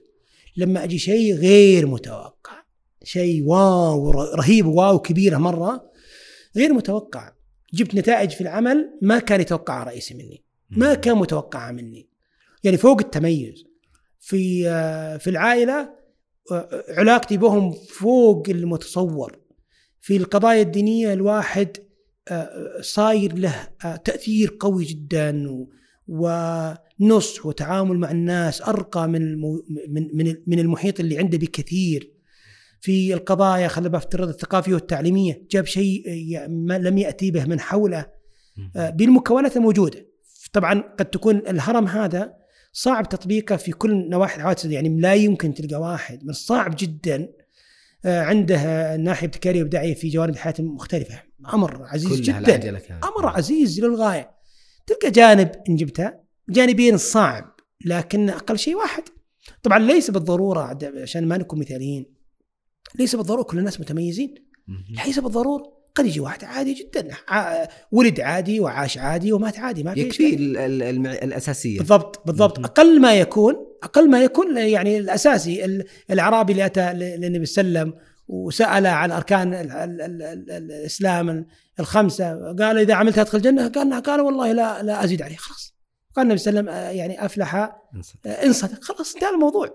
لما أجي شيء غير متوقع شيء واو رهيب واو كبيره مرة غير متوقع. جبت نتائج في العمل ما كان يتوقعها رئيسي مني ما كان متوقعها مني. يعني فوق التميز. في آه، في العائلة علاقتي بهم فوق المتصور. في القضايا الدينية الواحد آه، صاير له آه، تأثير قوي جدا ونصح وتعامل مع الناس أرقى من من من المحيط اللي عنده بكثير. في القضايا خلينا بفترض الثقافية والتعليمية جاب شيء لم يأتي به من حوله. آه، بالمكونات الموجودة. طبعا قد تكون الهرم هذا صعب تطبيقه في كل نواحي الحوادث يعني لا يمكن تلقى واحد من الصعب جدا آه، عنده ناحية ابتكارية وإبداعية في جوانب الحياة المختلفة. أمر عزيز جدا. أمر عزيز للغاية. تلقى جانب إن جبته جانبين صعب لكن أقل شيء واحد. طبعا ليس بالضرورة عشان ما نكون مثاليين ليس بالضرورة كل الناس متميزين. ليس بالضرورة قد يجي واحد عادي جدا ولد عادي وعاش عادي ومات عادي ما في يكفي الأساسية. بالضبط بالضبط. أقل ما يكون أقل ما يكون يعني الأساسي الأعرابي اللي أتى للنبي صلى الله عليه وسلم وسأل عن أركان الإسلام الخمسة. قال إذا عملتها أدخل الجنة؟ قال قال والله لا لا أزيد عليه. خلاص. قال النبي صلى الله عليه وسلم يعني أفلح إن صدق. خلاص انتهى الموضوع.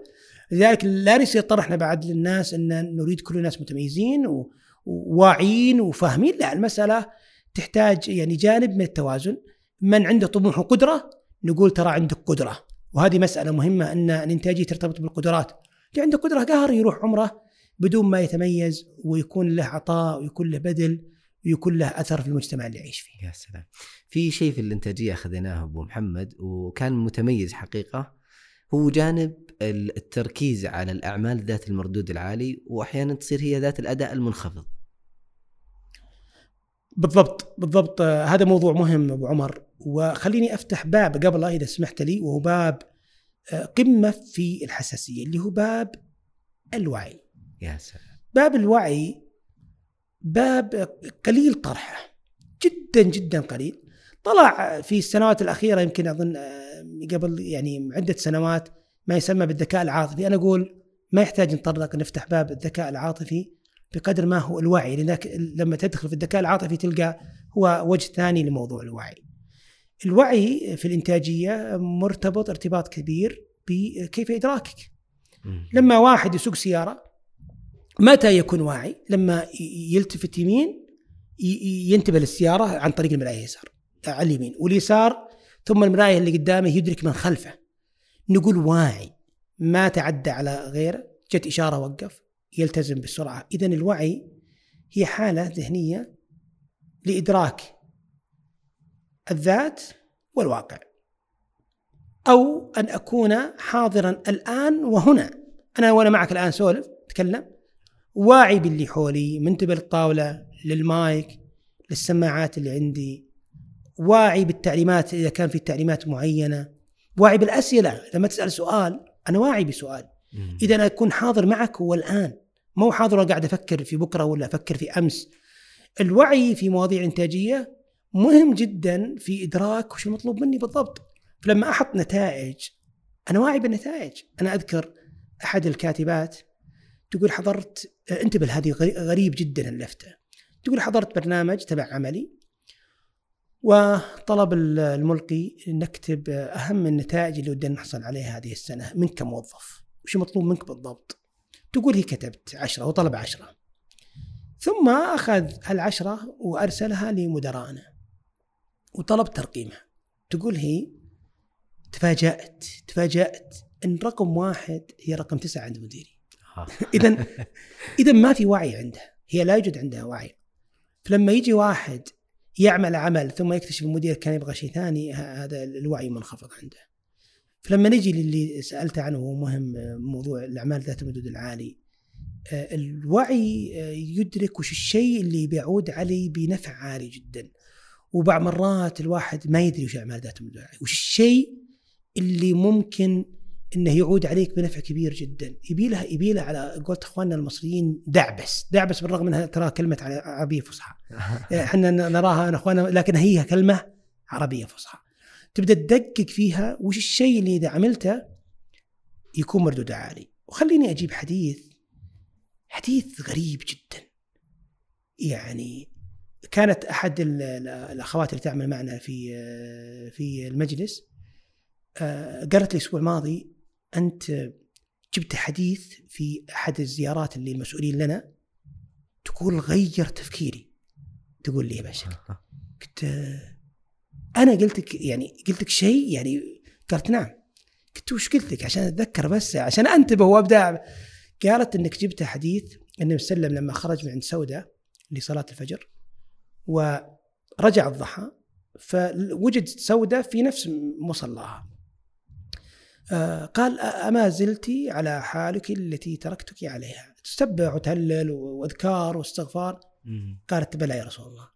لذلك لا يصير طرحنا بعد للناس إن نريد كل الناس متميزين و واعيين وفاهمين. لا المسألة تحتاج يعني جانب من التوازن. من عنده طموح وقدرة نقول ترى عندك قدرة. وهذه مسألة مهمة ان الانتاجيه ترتبط بالقدرات. اللي عنده قدرة قهر يروح عمرة بدون ما يتميز ويكون له عطاء ويكون له بذل ويكون له أثر في المجتمع اللي يعيش فيه. يا سلام. في شيء في الانتاجية أخذناه أبو محمد وكان متميز حقيقة هو جانب التركيز على الأعمال ذات المردود العالي وأحيانا تصير هي ذات الأداء المنخفض بالضبط بالضبط هذا موضوع مهم أبو عمر وخليني أفتح باب قبل إذا سمحت لي وهو باب آه، قمة في الحساسية اللي هو باب الوعي يا سلام باب الوعي باب قليل طرحه جدا جدا قليل طلع في السنوات الأخيرة يمكن أظن آه، قبل يعني عدة سنوات ما يسمى بالذكاء العاطفي أنا أقول ما يحتاج نطرق نفتح باب الذكاء العاطفي بقدر ما هو الوعي لانك لما تدخل في الذكاء العاطفي تلقى هو وجه ثاني لموضوع الوعي. الوعي في الإنتاجية مرتبط ارتباط كبير بكيف إدراكك. لما واحد يسوق سيارة متى يكون واعي؟ لما يلتفت يمين ينتبه للسيارة عن طريق المراية اليسار على اليمين. واليسار ثم المراية اللي قدامه يدرك من خلفه. نقول واعي. ما تعدى على غيره. جت إشارة وقف. يلتزم بالسرعة. اذا الوعي هي حالة ذهنية لإدراك الذات والواقع. أو أن أكون حاضرا الآن وهنا. أنا وأنا معك الآن سولف اتكلم واعي باللي حولي منتبه للطاولة للمايك للسماعات اللي عندي. واعي بالتعليمات إذا كان في تعليمات معينة. واعي بالأسئلة لما تسأل سؤال أنا واعي بسؤال. إذا أنا أكون حاضر معك هو الآن. مو حاضر وقاعد أفكر في بكرة ولا أفكر في أمس. الوعي في مواضيع إنتاجية مهم جدا في إدراك وش المطلوب مني بالضبط. فلما أحط نتائج أنا واعي بالنتائج. أنا أذكر أحد الكاتبات تقول حضرت انتبه هذه غريب جدا اللفتة. تقول حضرت برنامج تبع عملي وطلب الملقي نكتب أهم النتائج اللي ودنا نحصل عليها هذه السنة. منك كموظف. وش مطلوب منك بالضبط؟ تقول هي كتبت عشرة وطلب عشرة. ثم أخذ العشرة وأرسلها لمدراءنا وطلب ترقيمها. تقول هي تفاجأت تفاجأت أن رقم واحد هي رقم تسعة عند مديري. إذا إذا ما في وعي عندها هي لا يوجد عندها وعي. فلما يجي واحد يعمل عمل ثم يكتشف المدير كان يبغى شيء ثاني هذا الوعي منخفض عنده. فلما نجي للي سالت عنه وهو مهم موضوع الأعمال ذات المدود العالي. آه، الوعي آه، يدرك وش الشيء اللي بيعود علي بنفع عالي جدا. وبعض مرات الواحد ما يدري وش أعمال ذات المدود العالي. وش الشيء اللي ممكن إنه يعود عليك بنفع كبير جدا. يبي له يبي له على قولت إخواننا المصريين دعبس دعبس بالرغم إنها ترى كلمة عربية فصحى. إحنا نراها إخواننا لكن هي كلمة عربية فصحى. تبدأ تدقق فيها وش الشيء اللي إذا عملته يكون مردود عالي. وخليني أجيب حديث حديث غريب جدا. يعني كانت أحد الأخوات اللي تعمل معنا في في المجلس آه، قالت لي الأسبوع الماضي أنت جبت حديث في أحد الزيارات اللي المسؤولين لنا تقول غير تفكيري. تقول لي يا باشا قلت أنا قلت لك يعني قلت لك شيء يعني قالت نعم. قلت وش قلت لك؟ عشان أتذكر بس عشان أنتبه وأبدأ. قالت إنك جبت حديث النبي صلى الله عليه وسلم لما خرج من عند سودة لصلاة الفجر ورجع الضحى فوجد سودة في نفس مصلاها. آه قال أما زلت على حالك التي تركتك عليها. تسبح وتهلل وأذكار واستغفار. قالت بلى يا رسول الله.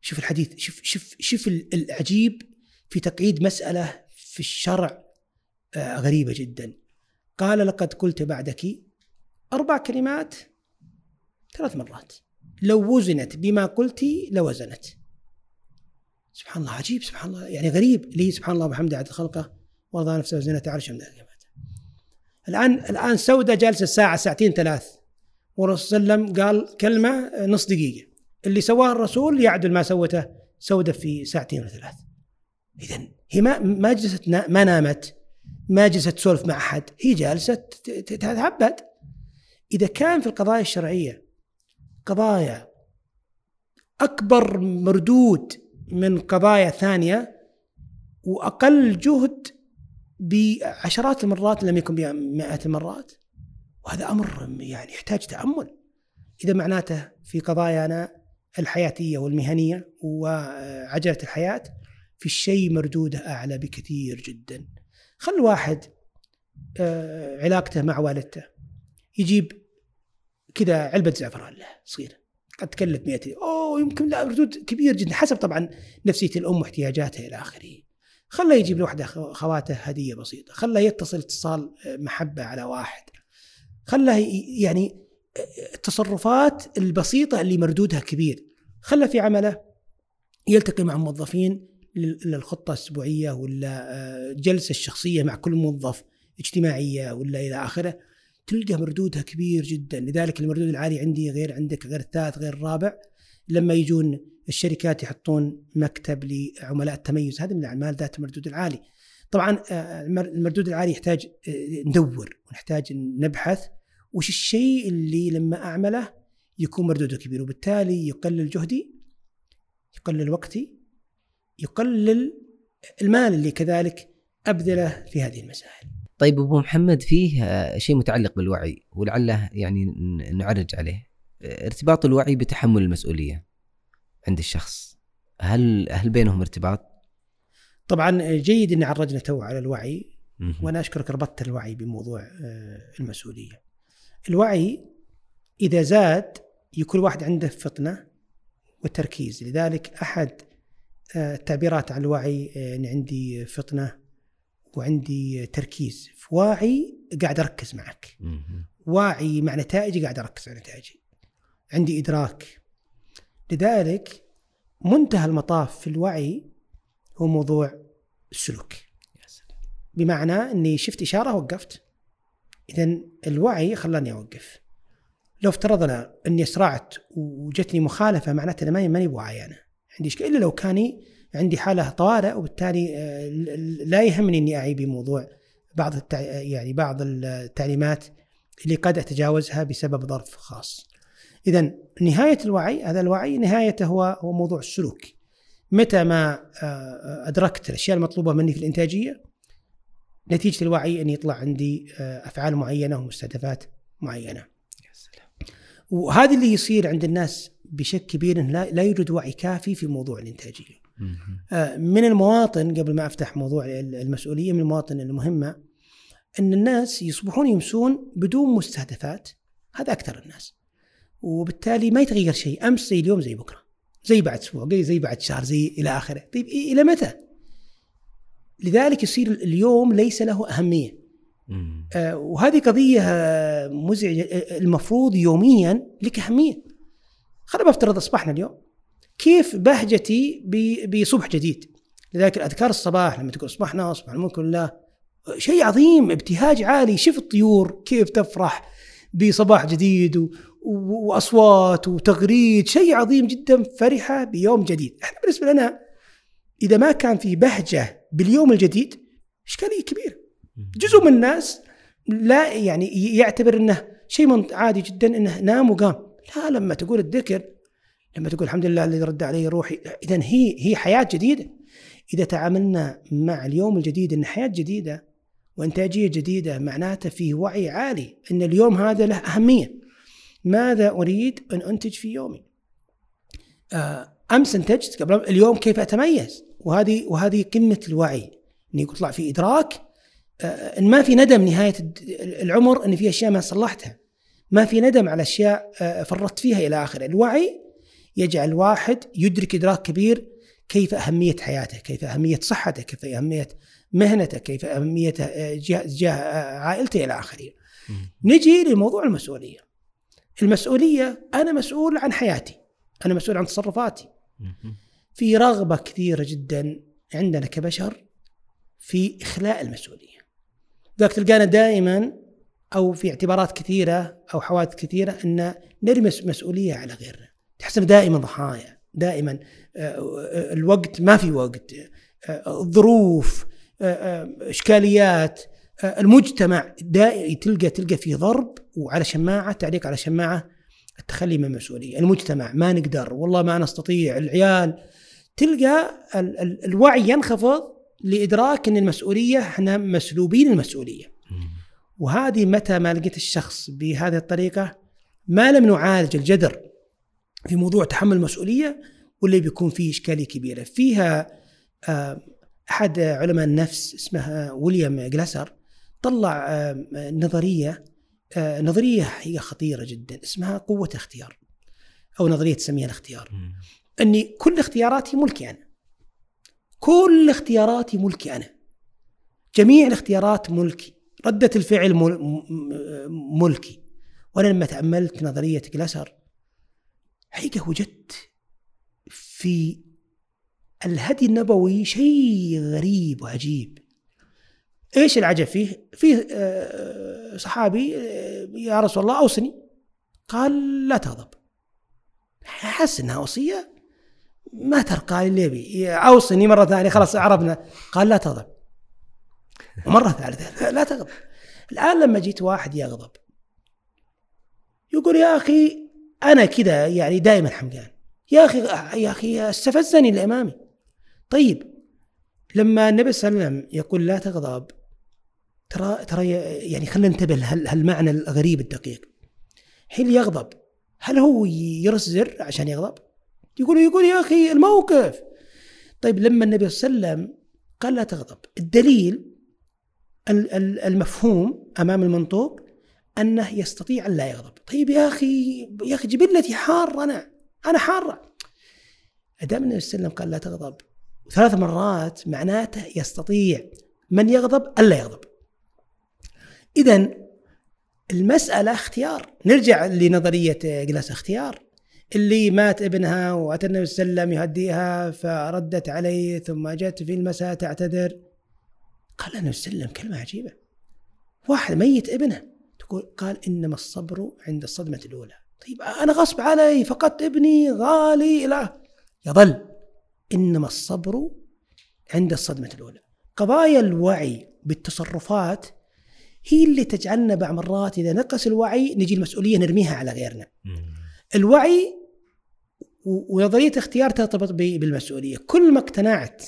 شوف الحديث شوف شوف شوف العجيب في تقعيد مسألة في الشرع آه، غريبة جدا. قال لقد قلت بعدك أربع كلمات ثلاث مرات. لو وزنت بما قلت لوزنت. سبحان الله عجيب سبحان الله يعني غريب. لي سبحان الله وبحمده عدد خلقه؟ وارضى نفسه وزنة عرش من الان الآن سودة جالسة ساعه ساعتين ثلاث. والرسول صلى الله عليه وسلم قال كلمة نص دقيقة. اللي سواه الرسول يعدل ما سوته سودة في ساعتين وثلاث. إذا هي ما ما جلست ما نامت ما جلست تسولف مع أحد هي جالسة تتعبد. إذا كان في القضايا الشرعية قضايا أكبر مردود من قضايا ثانية وأقل جهد بعشرات المرات لم يكن بمئات المرات وهذا أمر يعني يحتاج تأمل. إذا معناته في قضايانا الحياتية والمهنية وعجلة الحياة في الشيء مردوده أعلى بكثير جدا. خل واحد آه، علاقته مع والدته. يجيب كذا علبة زعفران له صغيرة. قد تكلف 100 أوه يمكن لا ردود كبير جدا حسب طبعا نفسية الأم واحتياجاتها إلى آخره. خله يجيب لوحده خواته هدية بسيطة خله يتصل اتصال محبة على واحد خله يعني التصرفات البسيطة اللي مردودها كبير خله في عمله يلتقي مع موظفين للخطة الأسبوعية ولا آه، جلسة الشخصيه مع كل موظف اجتماعية ولا إلى آخره تلقى مردودها كبير جدا. لذلك المردود العالي عندي غير عندك غير الثالث غير الرابع لما يجون الشركات يحطون مكتب لعملاء التميز هذا من الاعمال ذات المردود العالي طبعا آه، المردود العالي يحتاج آه، ندور ونحتاج نبحث وش الشيء اللي لما أعمله يكون مردوده كبير وبالتالي يقلل جهدي يقلل وقتي يقلل المال اللي كذلك أبذله في هذه المسائل. طيب أبو محمد فيه شيء متعلق بالوعي ولعله يعني نعرج عليه. ارتباط الوعي بتحمل المسؤولية عند الشخص. هل هل بينهم ارتباط؟ طبعا جيد ان عرجنا تو على الوعي وأنا أشكرك ربطت الوعي بموضوع آه، المسؤولية. الوعي إذا زاد يكون الواحد عنده فطنة وتركيز لذلك أحد التعبيرات عن الوعي آه، ان عندي فطنة وعندي تركيز واعي قاعد أركز معك واعي مع نتائجي قاعد أركز على نتائجي عندي إدراك لذلك منتهى المطاف في الوعي هو موضوع السلوك. بمعنى إني شفت إشارة وقفت. اذا الوعي خلاني أوقف. لو افترضنا إني اسرعت وجتني مخالفة معناته أنا ماني بواعي أنا. عندي اشكال إلا لو كاني عندي حالة طوارئ وبالتالي آه، لا يهمني إني أعي بموضوع بعض التع... يعني بعض التعليمات اللي قد أتجاوزها بسبب ظرف خاص. اذا نهاية الوعي هذا الوعي نهايته هو هو موضوع السلوك. متى ما آه، أدركت الأشياء المطلوبة مني في الإنتاجية نتيجة الوعي أن يطلع عندي آه، أفعال معينة ومستهدفات معينة. وهذا اللي يصير عند الناس بشكل كبير لا, لا يوجد وعي كافي في موضوع الإنتاجية. آه، من المواطن قبل ما أفتح موضوع المسؤولية من المواطن المهمة إن الناس يصبحون يمسون بدون مستهدفات هذا أكثر الناس. وبالتالي ما يتغير شيء أمس زي اليوم زي بكرة. زي بعد أسبوع زي بعد شهر زي إلى آخره. طيب إلى متى؟ لذلك يصير اليوم ليس له أهمية. آه وهذه قضية مزعجة المفروض يوميا لك أهمية. خلينا بفترض أصبحنا اليوم كيف بهجتي بصبح جديد لذلك اذكار الصباح لما تقول أصبحنا أصبح الملك لله شيء عظيم ابتهاج عالي شوف الطيور كيف تفرح بصباح جديد. وأصوات وتغريد شيء عظيم جدا فرحة بيوم جديد. إحنا بالنسبة لنا إذا ما كان في بهجة باليوم الجديد اشكاليه كبيره جزء من الناس لا يعني يعتبر إنه شيء عادي جدا إنه نام وقام. لا لما تقول الذكر لما تقول الحمد لله الذي رد علي روحي اذا هي هي حياة جديدة. إذا تعاملنا مع اليوم الجديد إن حياة جديدة وإنتاجية جديدة معناته فيه وعي عالي إن اليوم هذا له أهمية. ماذا أريد أن أنتج في يومي؟ آه، أمس انتجت قبل اليوم كيف أتميز؟ وهذه وهذه قمة الوعي. إني يطلع في إدراك آه، إن ما في ندم نهاية العمر إن في أشياء ما صلحتها. ما في ندم على أشياء آه، فرطت فيها إلى آخره. الوعي يجعل الواحد يدرك إدراك كبير كيف أهمية حياته كيف أهمية صحته كيف أهمية مهنته كيف أهمية جاه آه، عائلته إلى آخره. نجي لموضوع المسؤولية. المسؤولية أنا مسؤول عن حياتي أنا مسؤول عن تصرفاتي. في رغبة كثيرة جدا عندنا كبشر في إخلاء المسؤولية. ذاك تلقانا دائما أو في اعتبارات كثيرة أو حوادث كثيرة أن نرمي مسؤولية على غيرنا. تحسب دائما ضحايا دائما آه، آه، الوقت ما في وقت آه، الظروف إشكاليات المجتمع دائما تلقى تلقى في ضرب وعلى شماعة تعليق على شماعة التخلي من المسؤوليه، المجتمع ما نقدر والله ما نستطيع، العيال. تلقى الوعي ينخفض لإدراك إن المسؤولية إحنا مسلوبين المسؤولية. وهذه متى ما لقيت الشخص بهذه الطريقة؟ ما لم نعالج الجذر في موضوع تحمل المسؤولية واللي بيكون فيه إشكالية كبيرة. فيها آه، أحد علماء النفس اسمه ويليام جلاسر طلع آه، نظرية نظرية حقيقه خطيرة جدا اسمها قوة الاختيار أو نظرية تسميها الاختيار. أني كل اختياراتي ملكي أنا. كل اختياراتي ملكي أنا. جميع الاختيارات ملكي. ردة الفعل ملكي. وأنا لما تأملت نظرية جلاسر حقيقة وجدت في الهدي النبوي شيء غريب وعجيب. إيش العجب فيه؟ فيه آه، صحابي آه، يا رسول الله أوصني. قال لا تغضب. حس إنها وصية ما ترقى اللي يبي. أوصني مرة ثانية خلاص عرفنا. قال لا تغضب. ومرة ثالثة لا تغضب. الآن لما جيت واحد يغضب يقول يا أخي أنا كذا يعني دائما حمقان يا أخي يا أخي استفزني اللي امامي طيب لما النبي صلى الله عليه وسلم يقول لا تغضب ترى ترى يعني خلينا ننتبه هالمعنى الغريب الدقيق. حين يغضب هل هو يرزر عشان يغضب؟ يقول يقول يا أخي الموقف. طيب لما النبي صلى الله عليه وسلم قال لا تغضب الدليل ال- ال- المفهوم أمام المنطوق أنه يستطيع أن لا يغضب. طيب يا أخي يا أخي جبلتي حار أنا أنا حارة. أدام النبي صلى الله عليه وسلم قال لا تغضب ثلاث مرات معناته يستطيع من يغضب الا يغضب. اذا المسألة اختيار. نرجع لنظرية جلاس اختيار. اللي مات ابنها وأتى النبي صلى الله عليه وسلم يهديها فردت عليه ثم جت في المساء تعتذر. قال النبي صلى الله عليه وسلم كلمة عجيبة. واحد ميت ابنه. تقول قال إنما الصبر عند الصدمة الأولى. طيب أنا غصب علي فقدت ابني غالي لا يظل. إنما الصبر عند الصدمة الأولى. قضايا الوعي بالتصرفات هي اللي تجعلنا بعض مرات إذا نقص الوعي نجي المسؤولية نرميها على غيرنا. الوعي ونظرية اختيار ترتبط بالمسؤولية. كل ما اقتنعت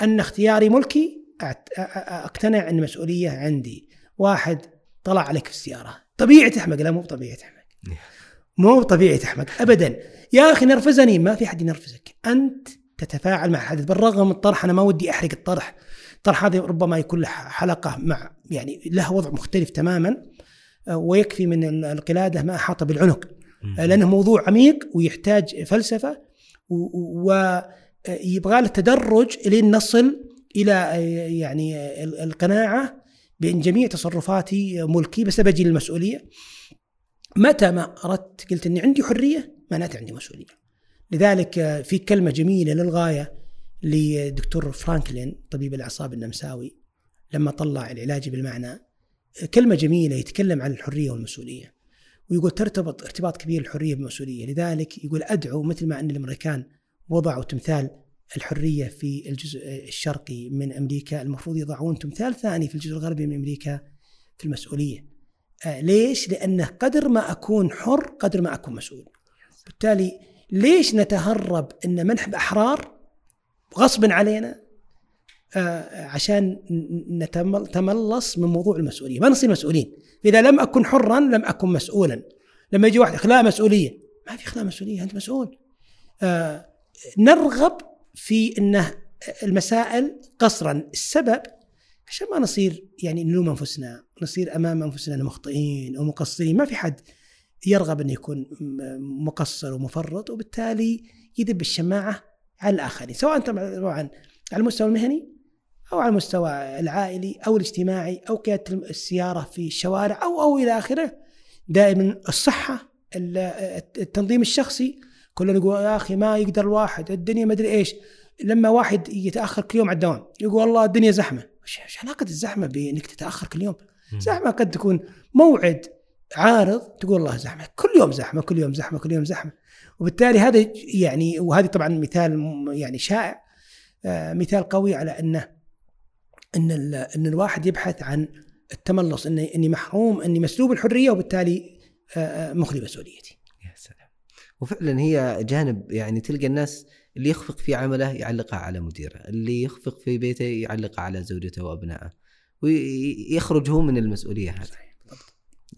أن اختياري ملكي أقتنع أن المسؤوليه عندي. واحد طلع عليك في السيارة. طبيعي تحمق. لا مو بطبيعي تحمق. مو بطبيعي تحمق. ابدا. يا أخي نرفزني. ما في حد ينرفزك. أنت تتفاعل مع الحدث بالرغم من الطرح أنا ما ودي أحرق الطرح. الطرح هذه ربما يكون له حلقة مع يعني له وضع مختلف تماما آه، ويكفي من ال- القلادة ما أحاط بالعنق آه، لأنه موضوع عميق ويحتاج فلسفة ويبغى له تدرج لين نصل إلى آه، يعني ال- القناعة بأن جميع تصرفاتي ملكي بس بجي للمسؤوليه متى ما أردت قلت إني عندي حرية معناته عندي مسؤولية. لذلك في كلمة جميلة للغاية لدكتور فرانكلين طبيب الأعصاب النمساوي لما طلع العلاج بالمعنى كلمة جميلة يتكلم عن الحرية والمسؤولية ويقول ترتبط ارتباط كبير الحرية بالمسؤولية لذلك يقول أدعو مثل ما أن الأمريكان وضعوا تمثال الحرية في الجزء الشرقي من أمريكا المفروض يضعون تمثال ثاني في الجزء الغربي من أمريكا في المسؤولية. آه، ليش؟ لأنه قدر ما أكون حر قدر ما أكون مسؤول. بالتالي ليش نتهرب أن منحب أحرار غصبا علينا؟ عشان نتمل- نتملص من موضوع المسؤولية. ما نصير مسؤولين. إذا لم أكن حرا لم أكن مسؤولا. لما يجي واحد إخلاء مسؤولية. ما في إخلاء مسؤولية أنت مسؤول. آه، نرغب في أنه المسائل قصرا. السبب عشان ما نصير يعني نلوم أنفسنا نصير أمام أنفسنا مخطئين أو مقصرين. ما في حد يرغب انه يكون مقصر ومفرط وبالتالي يذب الشماعة على الآخرين. سواء طبعا على المستوى المهني أو على المستوى العائلي أو الاجتماعي أو قياده السيارة في الشوارع أو أو إلى آخره. دائما الصحة ال- التنظيم الشخصي. كلنا نقول يا أخي ما يقدر الواحد الدنيا ما ادري إيش. لما واحد يتأخر كل يوم على الدوام يقول والله الدنيا زحمة. إيش علاقة الزحمة بإنك تتأخر كل يوم؟ زحمة قد تكون موعد عارض تقول والله زحمة. كل يوم زحمة كل يوم زحمة كل يوم زحمة. وبالتالي هذا يعني وهذه طبعا مثال يعني شائع. آه، مثال قوي على أنه إن إن الواحد يبحث عن التملص اني إني محروم إني مسلوب الحرية وبالتالي آه، آه، مخلي مسؤوليتي. يا سلام. وفعلا هي جانب يعني تلقى الناس اللي يخفق في عمله يعلقها على مديره اللي يخفق في بيته يعلقها على زوجته وأبنائه ويخرج هو من المسؤولية هذه.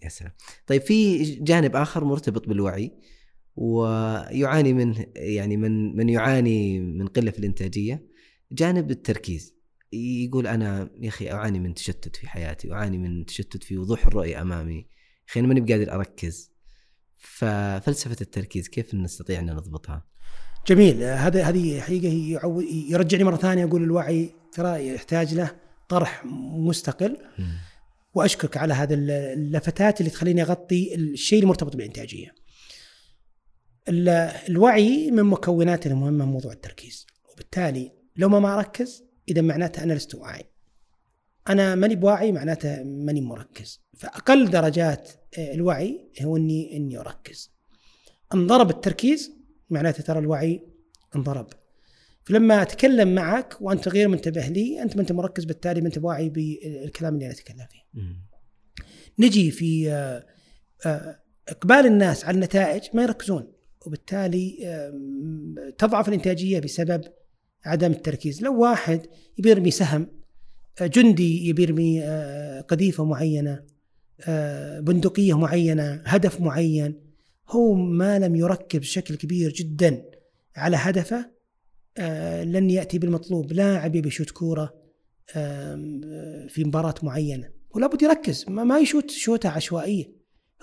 يا سلام. طيب في جانب آخر مرتبط بالوعي ويعاني منه يعني من من يعاني من قلة في الإنتاجية. جانب التركيز. يقول أنا يا أخي أعاني من تشتت في حياتي أعاني من تشتت في وضوح الرؤيه أمامي. يا أخي أنا ماني بقادر أركز. ففلسفة التركيز كيف نستطيع أن نضبطها؟ جميل. هذا هذه حقيقة يرجعني مرة ثانية أقول الوعي ترى يحتاج له طرح مستقل. وأشكرك على هذا اللفتات اللي تخليني أغطي الشيء المرتبط بالإنتاجية. ال- الوعي من مكوناته المهمة موضوع التركيز. وبالتالي لو ما ما أركز إذا معناته أنا لست واعي. أنا ماني بواعي معناته ماني مركز فأقل درجات آه، الوعي هو إني إني أركز. انضرب التركيز معناته ترى الوعي انضرب. فلما أتكلم معك وأنت غير منتبه لي أنت ما أنت مركز بالتالي ما أنت واعي بالكلام اللي أنا أتكلم فيه. نجي في آه، آه، إقبال الناس على النتائج ما يركزون وبالتالي تضعف الإنتاجية بسبب عدم التركيز. لو واحد يبي يرمي سهم آه، جندي يبي يرمي آه، قذيفة معينة آه، بندقية معينة هدف معين هو ما لم يركز بشكل كبير جدا على هدفه لن يأتي بالمطلوب. لاعب يبي يشوت كورة في مباراة معينة. ولا بد يركز ما, يشوت شوطه عشوائية.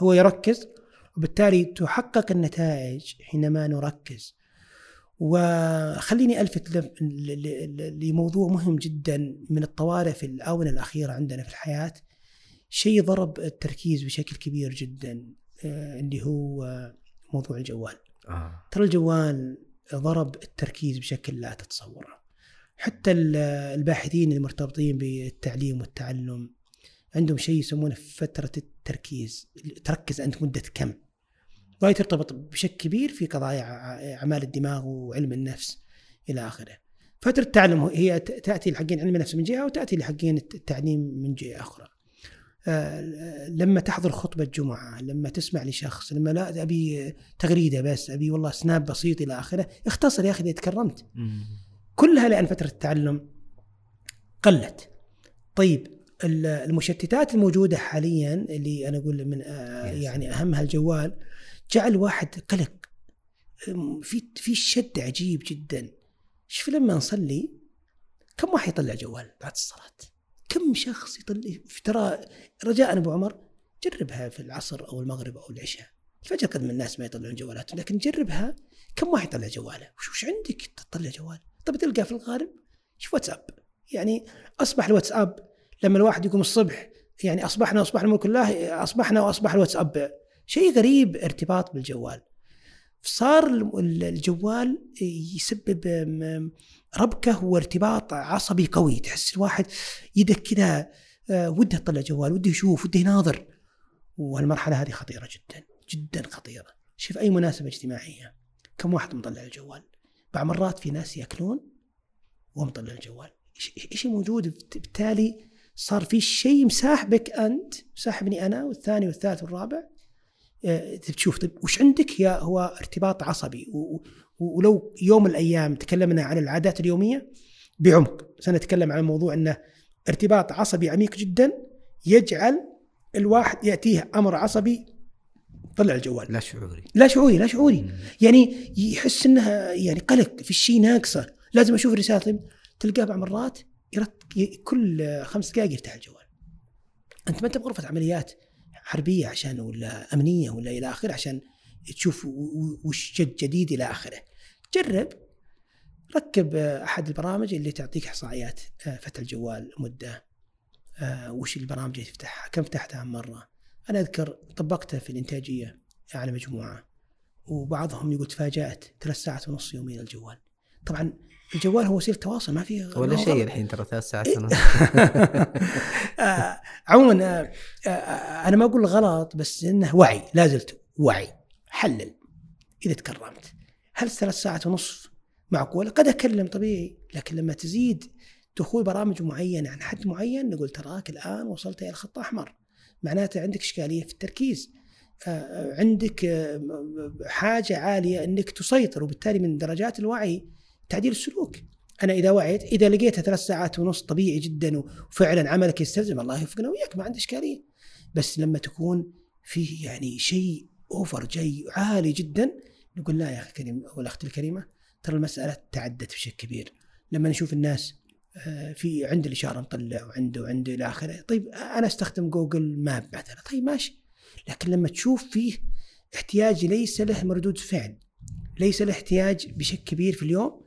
هو يركز وبالتالي تحقق النتائج حينما نركز. وخليني ألفت لموضوع مهم جدا من الطوارئ في الآونة الأخيرة عندنا في الحياة. شيء ضرب التركيز بشكل كبير جدا آه، اللي هو موضوع الجوال. آه. ترى الجوال ضرب التركيز بشكل لا تتصوره. حتى ال- الباحثين المرتبطين بالتعليم والتعلم عندهم شيء يسمونه فترة التركيز. تركز أنت مدة كم؟ وهي ترتبط بشكل كبير في قضايا أعمال الدماغ وعلم النفس إلى آخره. فترة التعلم هي ت- تأتي لحقين علم النفس من جهة وتأتي لحقين الت- التعليم من جهة أخرى. آه، لما تحضر خطبة جمعة لما تسمع لشخص لما لا أبي تغريدة بس أبي والله سناب بسيط إلى آخره اختصر يا أخي إذا تكرمت. كلها لأن فترة التعلم قلت. طيب ال- المشتتات الموجودة حاليا اللي أنا أقول من آه، يعني أهمها الجوال جعل واحد قلق في في شد عجيب جدا. شوف لما نصلي كم واحد يطلع جوال بعد الصلاة؟ كم شخص يطلع؟ ترى رجاء أبو عمر جربها في العصر أو المغرب أو العشاء. الفجر قد من الناس ما يطلعون جوالاتهم لكن جربها كم واحد يطلع جواله وش وش عندك تطلع جوال؟ طب تلقى في الغالب شوف واتساب. يعني أصبح الواتساب لما الواحد يقوم الصبح يعني أصبحنا أصبح الملك الله أصبحنا وأصبح الواتساب شيء غريب ارتباط بالجوال. صار ال- الجوال يسبب ربكة وارتباط عصبي قوي. تحس الواحد يدك كذا آه، وده يطلع جوال وده يشوف وده يناظر. والمرحلة هذه خطيرة جدا جدا خطيرة. شوف أي مناسبة اجتماعية. كم واحد مطلع الجوال؟ بعض مرات في ناس يأكلون وهو مطلع الجوال. إيش موجود؟ بالتالي صار في شيء مساحبك أنت مساحبني أنا والثاني والثالث والرابع تشوف طيب وش عندك؟ هي هو ارتباط عصبي. ولو يوم من الأيام تكلمنا عن العادات اليومية بعمق سنتكلم عن موضوع إنه ارتباط عصبي عميق جدا يجعل الواحد يأتيه أمر عصبي طلع الجوال. لا شعوري. لا شعوري لا شعوري. مم. يعني يحس انها يعني قلق في شيء ناقصه. لازم أشوف الرسالة طيب تلقاه بعض مرات كل خمس دقائق يفتح الجوال. أنت ما أنت بغرفة عمليات حربية عشان ولا أمنية ولا إلى آخره عشان تشوف وش جد جديد إلى آخره. جرب ركب أحد البرامج اللي تعطيك إحصائيات آه، فتح الجوال مدة آه، وش البرامج اللي تفتحها كم فتحتها مرة. أنا أذكر طبقتها في الإنتاجية على مجموعة وبعضهم يقول تفاجأت ثلاث ساعات ونص يوميا الجوال. طبعا الجوال هو وسيلة تواصل ما فيه ولا شيء. الحين ترى ثلاث ساعات ونص آه، عموما آه، آه، أنا ما أقول غلط بس إنه وعي لا زلت وعي. حلل إذا تكرمت. هل ثلاث ساعات ونصف معقوله؟ قد أكلم طبيعي لكن لما تزيد دخول برامج معينة عن حد معين نقول تراك الآن وصلت إلى الخط الاحمر معناته عندك إشكالية في التركيز. عندك حاجة عالية إنك تسيطر وبالتالي من درجات الوعي تعديل السلوك. أنا إذا وعيت إذا لقيتها ثلاث ساعات ونص طبيعي جدا وفعلا عملك يستلزم الله يوفقنا وياك ما عندي إشكالية. بس لما تكون فيه يعني شيء اوفر جاي عالي جدا نقول لا يا أخي الكريم أو الأخت الكريمة ترى المسألة تعدت بشكل كبير. لما نشوف الناس آه، في عند الإشارة نطلع وعنده وعنده إلى آخره. طيب أنا أستخدم جوجل ماب مثلا. طيب ماشي. لكن لما تشوف فيه احتياج ليس له مردود فعل ليس له احتياج بشكل كبير في اليوم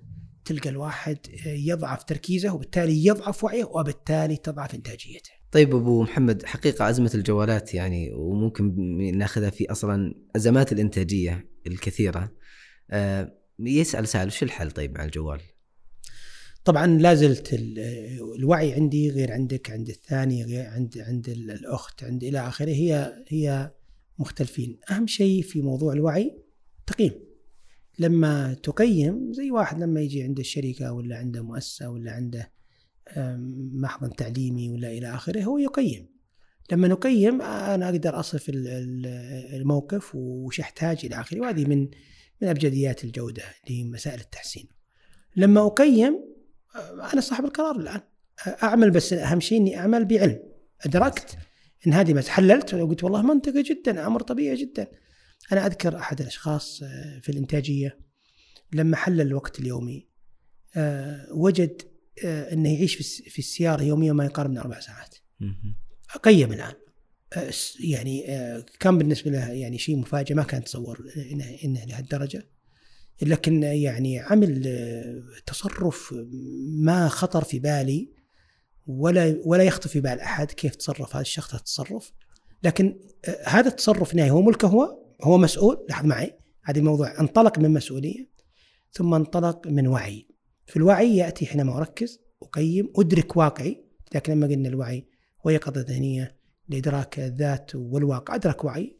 تلقى الواحد يضعف تركيزه وبالتالي يضعف وعيه وبالتالي تضعف إنتاجيته. طيب أبو محمد حقيقة ازمه الجوالات يعني وممكن ناخذها في أصلا أزمات الإنتاجية الكثيرة آه، يسأل سائل وش الحل طيب مع الجوال؟ طبعا لا زلت الوعي عندي غير عندك عند الثاني غير عند عند الأخت عند إلى آخره هي هي مختلفين أهم شيء في موضوع الوعي تقييم لما تقيم زي واحد لما يجي عنده الشركة ولا عنده مؤسسة ولا عنده محضن تعليمي ولا إلى آخره هو يقيم. لما نقيم أنا أقدر أصف الموقف وش أحتاج إلى آخره. وهذه من من أبجديات الجودة لمسائل التحسين. لما أقيم أنا صاحب القرار الآن. أعمل بس أهم شيء إني أعمل بعلم. أدركت إن هذه بس حللت وقلت والله منطقي جدا أمر طبيعي جدا. أنا أذكر أحد الأشخاص آه، في الإنتاجية لما حلل الوقت اليومي آه، وجد آه، إنه يعيش في السيارة يوميا ما يقارب من أربع ساعات. قيم الآن. يعني كان بالنسبة له يعني شيء مفاجئ ما كان تصور إنه إنه لهالدرجة. لكن يعني عمل تصرف ما خطر في بالي ولا ولا يخطر في بال أحد كيف تصرف هذا الشخص التصرف. لكن هذا التصرف نهاية هو ملكه هو هو مسؤول لاحظ معي. هذا الموضوع انطلق من مسؤولية ثم انطلق من وعي. في الوعي يأتي حينما أركز أقيم أدرك واقعي. لكن لما قلنا الوعي هو يقظه ذهنية لإدراك الذات والواقع. أدرك وعي.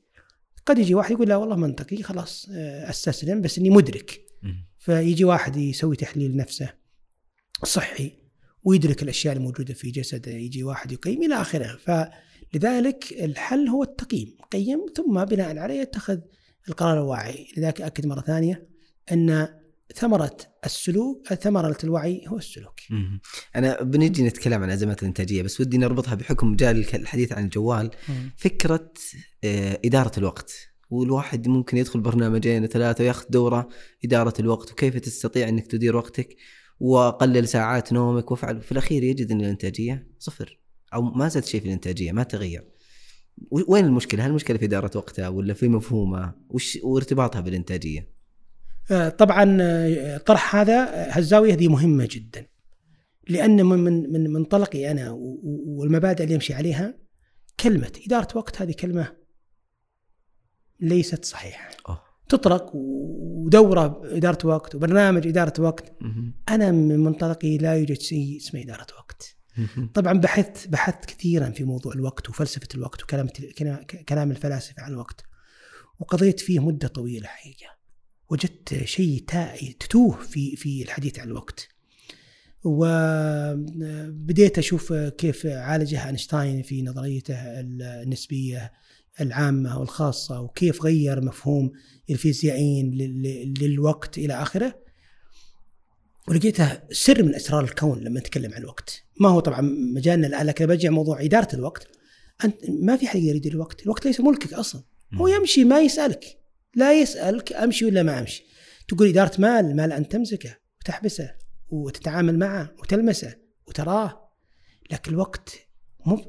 قد يجي واحد يقول لا والله منطقي خلاص آه، استسلم بس إني مدرك. فيجي واحد يسوي تحليل نفسه صحي ويدرك الأشياء الموجودة في جسده. يجي واحد يقيم إلى آخره. فلذلك الحل هو التقييم. قيم ثم بناء عليه يتخذ القرار الواعي. لذلك اكد مرة ثانية أن ثمرة السلوك ثمرة الوعي هو السلوك. أنا بنجي نتكلم عن أزمات الإنتاجية بس ودي نربطها بحكم جاء الحديث عن الجوال. فكرة آه، إدارة الوقت. والواحد ممكن يدخل برنامجين ثلاثة وياخذ دورة إدارة الوقت وكيف تستطيع أنك تدير وقتك وقلل ساعات نومك وافعل في الأخير يجد أن الإنتاجية صفر. أو ما زاد شيء في الإنتاجية ما تغير. وين المشكلة؟ هل المشكلة في إدارة وقتها ولا في مفهومها؟ وش وارتباطها بالإنتاجية؟ آه، طبعا آه، طرح هذا هالزاويه هذه مهمة جدا. لأن من من من منطلقي أنا والمبادئ اللي يمشي عليها كلمة إدارة وقت هذه كلمة ليست صحيحة. أوه. تطرق ودورة إدارة وقت وبرنامج إدارة وقت. أنا من منطلقي لا يوجد شيء اسمه إدارة وقت. طبعا بحثت بحثت كثيرا في موضوع الوقت وفلسفة الوقت وكلام كلام الفلاسفة عن الوقت. وقضيت فيه مدة طويلة حقيقة. وجدت شيء تتوه في في الحديث عن الوقت. وبديت أشوف كيف عالجها أينشتاين في نظريته النسبية العامة والخاصة وكيف غير مفهوم الفيزيائيين للوقت إلى آخره. ولقيتها سر من أسرار الكون لما نتكلم عن الوقت. ما هو طبعا مجالنا الآن لكن برجع موضوع إدارة الوقت. أنت ما في حد يقدر يدير الوقت. الوقت ليس ملكك أصلا. هو يمشي ما يسألك. لا يسألك أمشي ولا ما أمشي. تقول إدارة مال مال أن تمسكه وتحبسه وتتعامل معه وتلمسه وتراه. لكن الوقت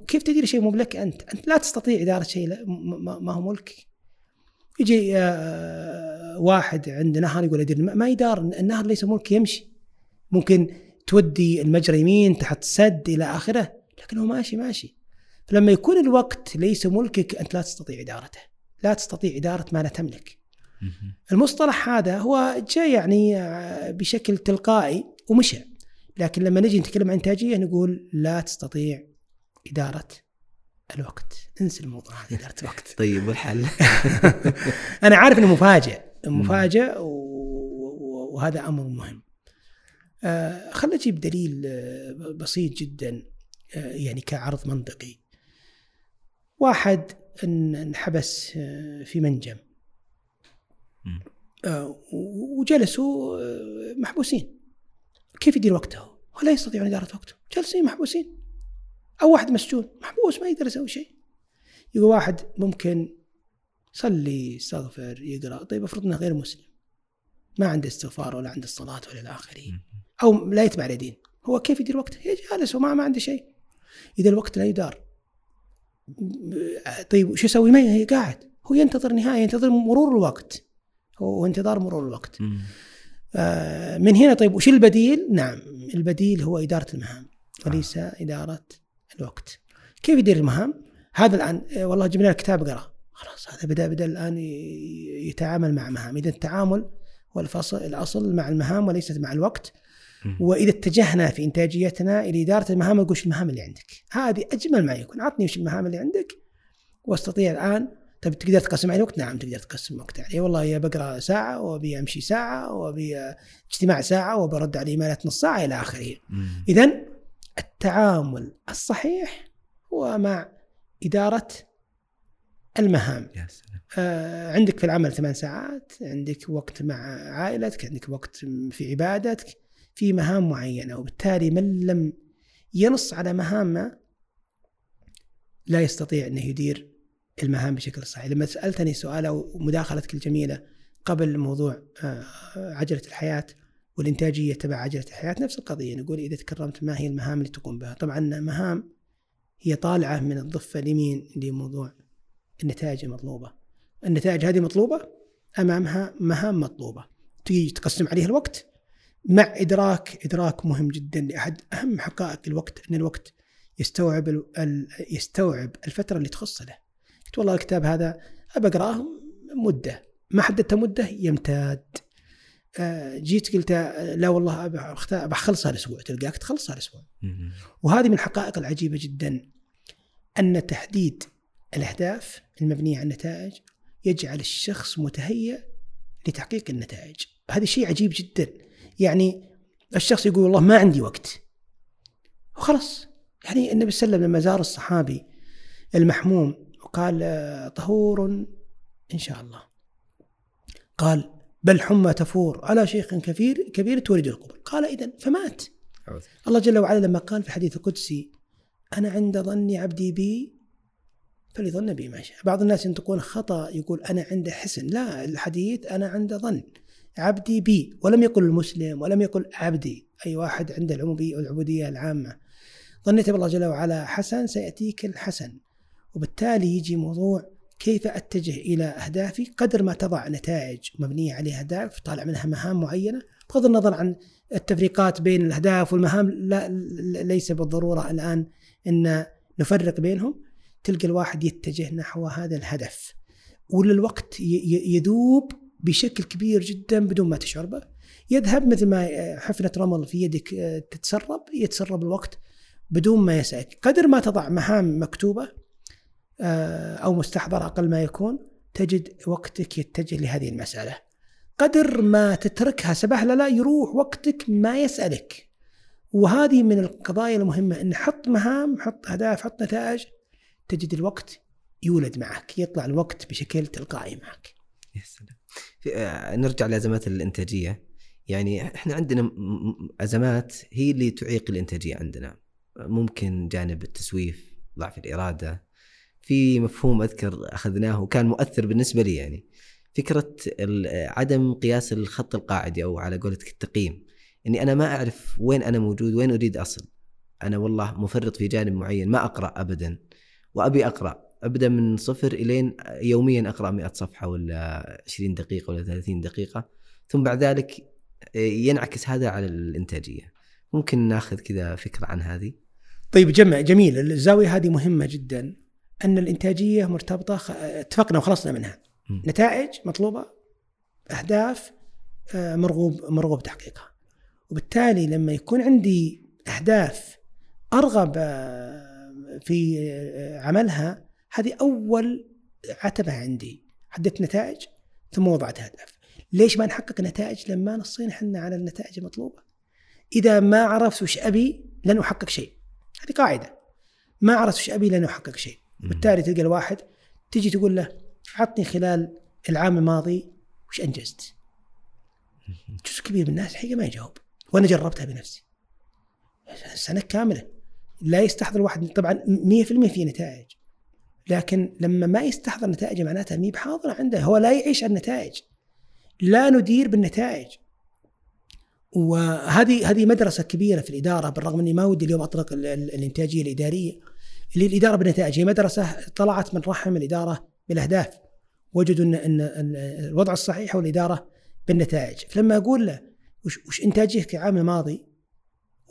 كيف تدير شيء مو لك أنت؟ أنت لا تستطيع إدارة شيء لا ما هو ملكك يجي آه، واحد عند نهر يقول أدير ما يدار النهر ليس ملك يمشي. ممكن تودي المجرى يمين تحت سد إلى آخره لكن هو ماشي ماشي. فلما يكون الوقت ليس ملكك أنت لا تستطيع إدارته. لا تستطيع إدارة ما لا تملك. المصطلح هذا هو جاء يعني آه، بشكل تلقائي ومشى. لكن لما نجي نتكلم عن إنتاجية نقول لا تستطيع إدارة الوقت. انسى الموضوع هذا إدارة الوقت. طيب والحل؟ أنا عارف إنه مفاجئ مفاجئ وهذا أمر مهم. خلنا نجيب دليل آه، بسيط جدا آه يعني كعرض منطقي. واحد انحبس آه، في منجم. آه، وجلسوا آه، محبوسين. كيف يدير وقته؟ ولا يستطيعون إدارة وقته. جالسين محبوسين. أو واحد مسجون محبوس ما يقدر يسوي شيء. يقول واحد ممكن يصلي يستغفر يقرأ. طيب افرض إنه غير مسلم. ما عنده استغفار ولا عنده الصلاة ولا إلى أو لا يتبع الدين هو كيف يدير وقته؟ هي جالس وما ما عنده شيء. إذا الوقت لا يدار. طيب شو يسوي؟ ما هي قاعد. هو ينتظر نهاية ينتظر مرور الوقت. هو انتظار مرور الوقت. آه من هنا طيب وش البديل؟ نعم البديل هو إدارة المهام. وليس آه. إدارة الوقت. كيف يدير المهام؟ هذا الآن آه، والله جبنا كتاب قرأ. خلاص هذا بدا بدأ الآن يتعامل مع مهام. إذا التعامل هو الفصل الأصل مع المهام وليست مع الوقت. وإذا اتجهنا في إنتاجيتنا إلى إدارة المهام نقول المهام اللي عندك هذه أجمل ما يكون عطني وش المهام اللي عندك واستطيع الآن طيب تقدر تقسم علي وقت؟ نعم تقدر تقسم الوقت علي والله يا بقرأ ساعة وأبي أمشي ساعة وأبي اجتماع ساعة وبرد على ايميلات نص ساعة إلى آخره. اذا التعامل الصحيح هو مع إدارة المهام. يا سلام. آه عندك في العمل ثمان ساعات، عندك وقت مع عائلتك، عندك وقت في عبادتك، في مهام معينة وبالتالي من لم ينص على مهامه لا يستطيع انه يدير المهام بشكل صحيح. لما سألتني سؤال أو مداخلتك الجميله قبل موضوع آه، عجلة الحياة والإنتاجية تبع عجلة الحياة نفس القضية نقول إذا تكرمت ما هي المهام اللي تقوم بها؟ طبعا مهام هي طالعة من الضفة اليمين لموضوع النتائج المطلوبة. النتائج هذه مطلوبة أمامها مهام مطلوبة. تيجي تقسم عليها الوقت مع إدراك إدراك مهم جدا لأحد أهم حقائق الوقت أن الوقت يستوعب يستوعب الفترة اللي تخص له. قلت والله الكتاب هذا أبى أقرأه مدة ما حددت مدة يمتد. آه، جيت قلت لا والله أبى أخلصها الأسبوع تلقاك تخلصها الأسبوع. وهذه من الحقائق العجيبة جدا أن تحديد الأهداف المبنية على النتائج يجعل الشخص متهيئ لتحقيق النتائج. هذا شيء عجيب جدا. يعني الشخص يقول والله ما عندي وقت. وخلاص. يعني النبي صلى الله عليه وسلم لما زار الصحابي المحموم وقال طهور إن شاء الله. قال بل حمى تفور. على شيخ كبير كبير تورده القبر قال إذا فمات. الله جل وعلا لما قال في الحديث القدسي أنا عند ظن عبدي بي فليظن بي ما شاء. بعض الناس ينطقون خطأ يقول أنا عند حسن. لا الحديث أنا عند ظن. عبدي بي ولم يقل المسلم ولم يقل عبدي أي واحد عنده العبودية العامة. ظنيت بالله جل وعلا حسن سيأتيك الحسن وبالتالي يجي موضوع كيف أتجه إلى أهدافي قدر ما تضع نتائج مبنية عليها أهداف طالع منها مهام معينة. بغض النظر عن التفريقات بين الأهداف والمهام لا ليس بالضرورة الآن أن نفرق بينهم. تلقى الواحد يتجه نحو هذا الهدف وللوقت يذوب بشكل كبير جدا بدون ما تشعر به يذهب مثل ما حفنة رمل في يدك تتسرب يتسرب الوقت بدون ما يسعك. قدر ما تضع مهام مكتوبة آه، أو مستحضرة أقل ما يكون تجد وقتك يتجه لهذه المسألة. قدر ما تتركها سبهلة لا يروح وقتك ما يسألك. وهذه من القضايا المهمة أن حط مهام حط أهداف حط نتائج تجد الوقت يولد معك يطلع الوقت بشكل تلقائي معك. يا سلام. آه، نرجع لأزمات الإنتاجية. يعني إحنا عندنا أزمات هي اللي تعيق الإنتاجية عندنا. ممكن جانب التسويف ضعف الإرادة. في مفهوم أذكر أخذناه وكان مؤثر بالنسبة لي يعني. فكرة عدم قياس الخط القاعدي أو على قولتك التقييم. أني أنا ما أعرف وين أنا موجود وين أريد أصل. أنا والله مفرط في جانب معين ما أقرأ أبدا. وأبي أقرأ. أبدأ من صفر إلين يوميا أقرأ 100 صفحة ولا 20 دقيقة ولا 30 دقيقة ثم بعد ذلك ينعكس هذا على الإنتاجية. ممكن ناخذ كذا فكرة عن هذه؟ طيب جمع جميل. الزاوية هذه مهمة جدا أن الإنتاجية مرتبطة خ... اتفقنا وخلصنا منها. م. نتائج مطلوبة أهداف آه، مرغوب مرغوب تحقيقها. وبالتالي لما يكون عندي أهداف أرغب آه، في آه، عملها هذه أول عتبة عندي. حددت نتائج ثم وضعت اهداف ليش ما نحقق نتائج لما نصينا إحنا على النتائج المطلوبة؟ إذا ما عرفت وش أبي لن أحقق شيء. هذه قاعدة. ما عرفت إيش أبي لن أحقق شيء. بالتالي تلقى الواحد تجي تقول له عطني خلال العام الماضي وش أنجزت. جزء كبير من الناس الحقيقة ما يجاوب. وأنا جربتها بنفسي. سنة كاملة. لا يستحضر الواحد طبعا 100% في نتائج. لكن لما ما يستحضر نتائج معناتها مي بحاضرة عنده. هو لا يعيش النتائج. لا ندير بالنتائج. وهذه هذه مدرسة كبيرة في الإدارة بالرغم إني ما ودي اليوم اطلق ال- ال- الإنتاجية الإدارية. اللي الإدارة بالنتائج هي مدرسة طلعت من رحم الإدارة بالأهداف. وجدوا إن إن إن الوضع الصحيح هو الاداره بالنتائج. فلما أقول له وش, وش انتاجيتك العام الماضي؟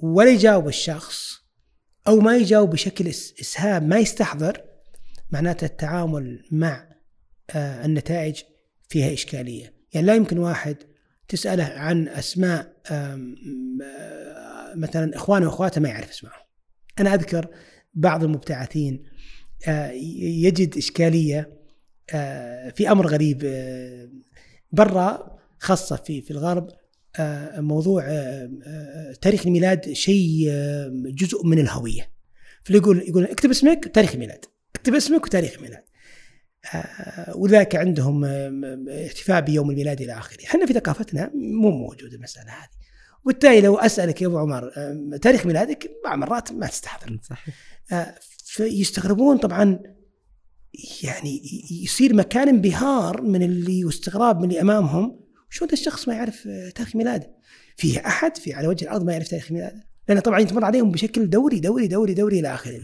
ولا يجاوب الشخص أو ما يجاوب بشكل إسهام ما يستحضر معناته التعامل مع آه، النتائج فيها إشكالية. يعني لا يمكن واحد تسأله عن أسماء آم، آه، مثلا إخوانه وأخواته ما يعرف إسمائهم. أنا أذكر بعض المبتعثين آه، يجد إشكالية آه، في أمر غريب برا خاصة في في الغرب موضوع تاريخ الميلاد شيء جزء من الهوية. فاللي يقول اكتب اسمك وتاريخ الميلاد. اكتب اسمك وتاريخ الميلاد آه، ولذلك عندهم آه، احتفاء بيوم الميلاد إلى آخره. إحنا في ثقافتنا مو موجود المسألة هذه. وبالتالي لو أسألك يا أبو عمر آه، تاريخ ميلادك بعض مرات ما تستحضر. صحيح. فيستغربون طبعا يعني يصير مكان انبهار من اللي واستغراب من اللي أمامهم. شلون الشخص ما يعرف تاريخ ميلاده؟ في أحد في على وجه الأرض ما يعرف تاريخ ميلاده؟ لأن طبعا يتمر عليهم بشكل دوري دوري دوري دوري إلى آخره.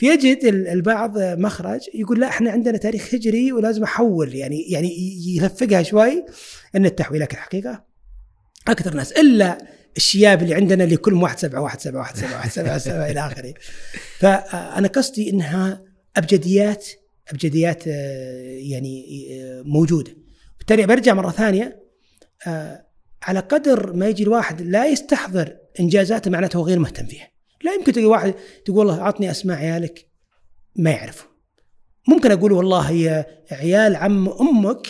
فيجد ال- البعض مخرج يقول لا إحنا عندنا تاريخ هجري ولازم أحول يعني يعني يلفقها شوي إن التحويل لكن الحقيقة أكثر ناس إلا الشياب اللي عندنا اللي كلهم واحد سبعة واحد سبعة واحد سبعة واحد سبعة, سبعة إلى آخره. فأنا قصدي إنها أبجديات أبجديات آه، يعني آه، موجودة. بالتالي برجع مرة ثانية آه، على قدر ما يجي الواحد لا يستحضر إنجازاته معناته هو غير مهتم فيها. لا يمكن تلقى واحد تقول والله اعطني أسماء عيالك ما يعرفوا. ممكن أقول والله هي عيال عم أمك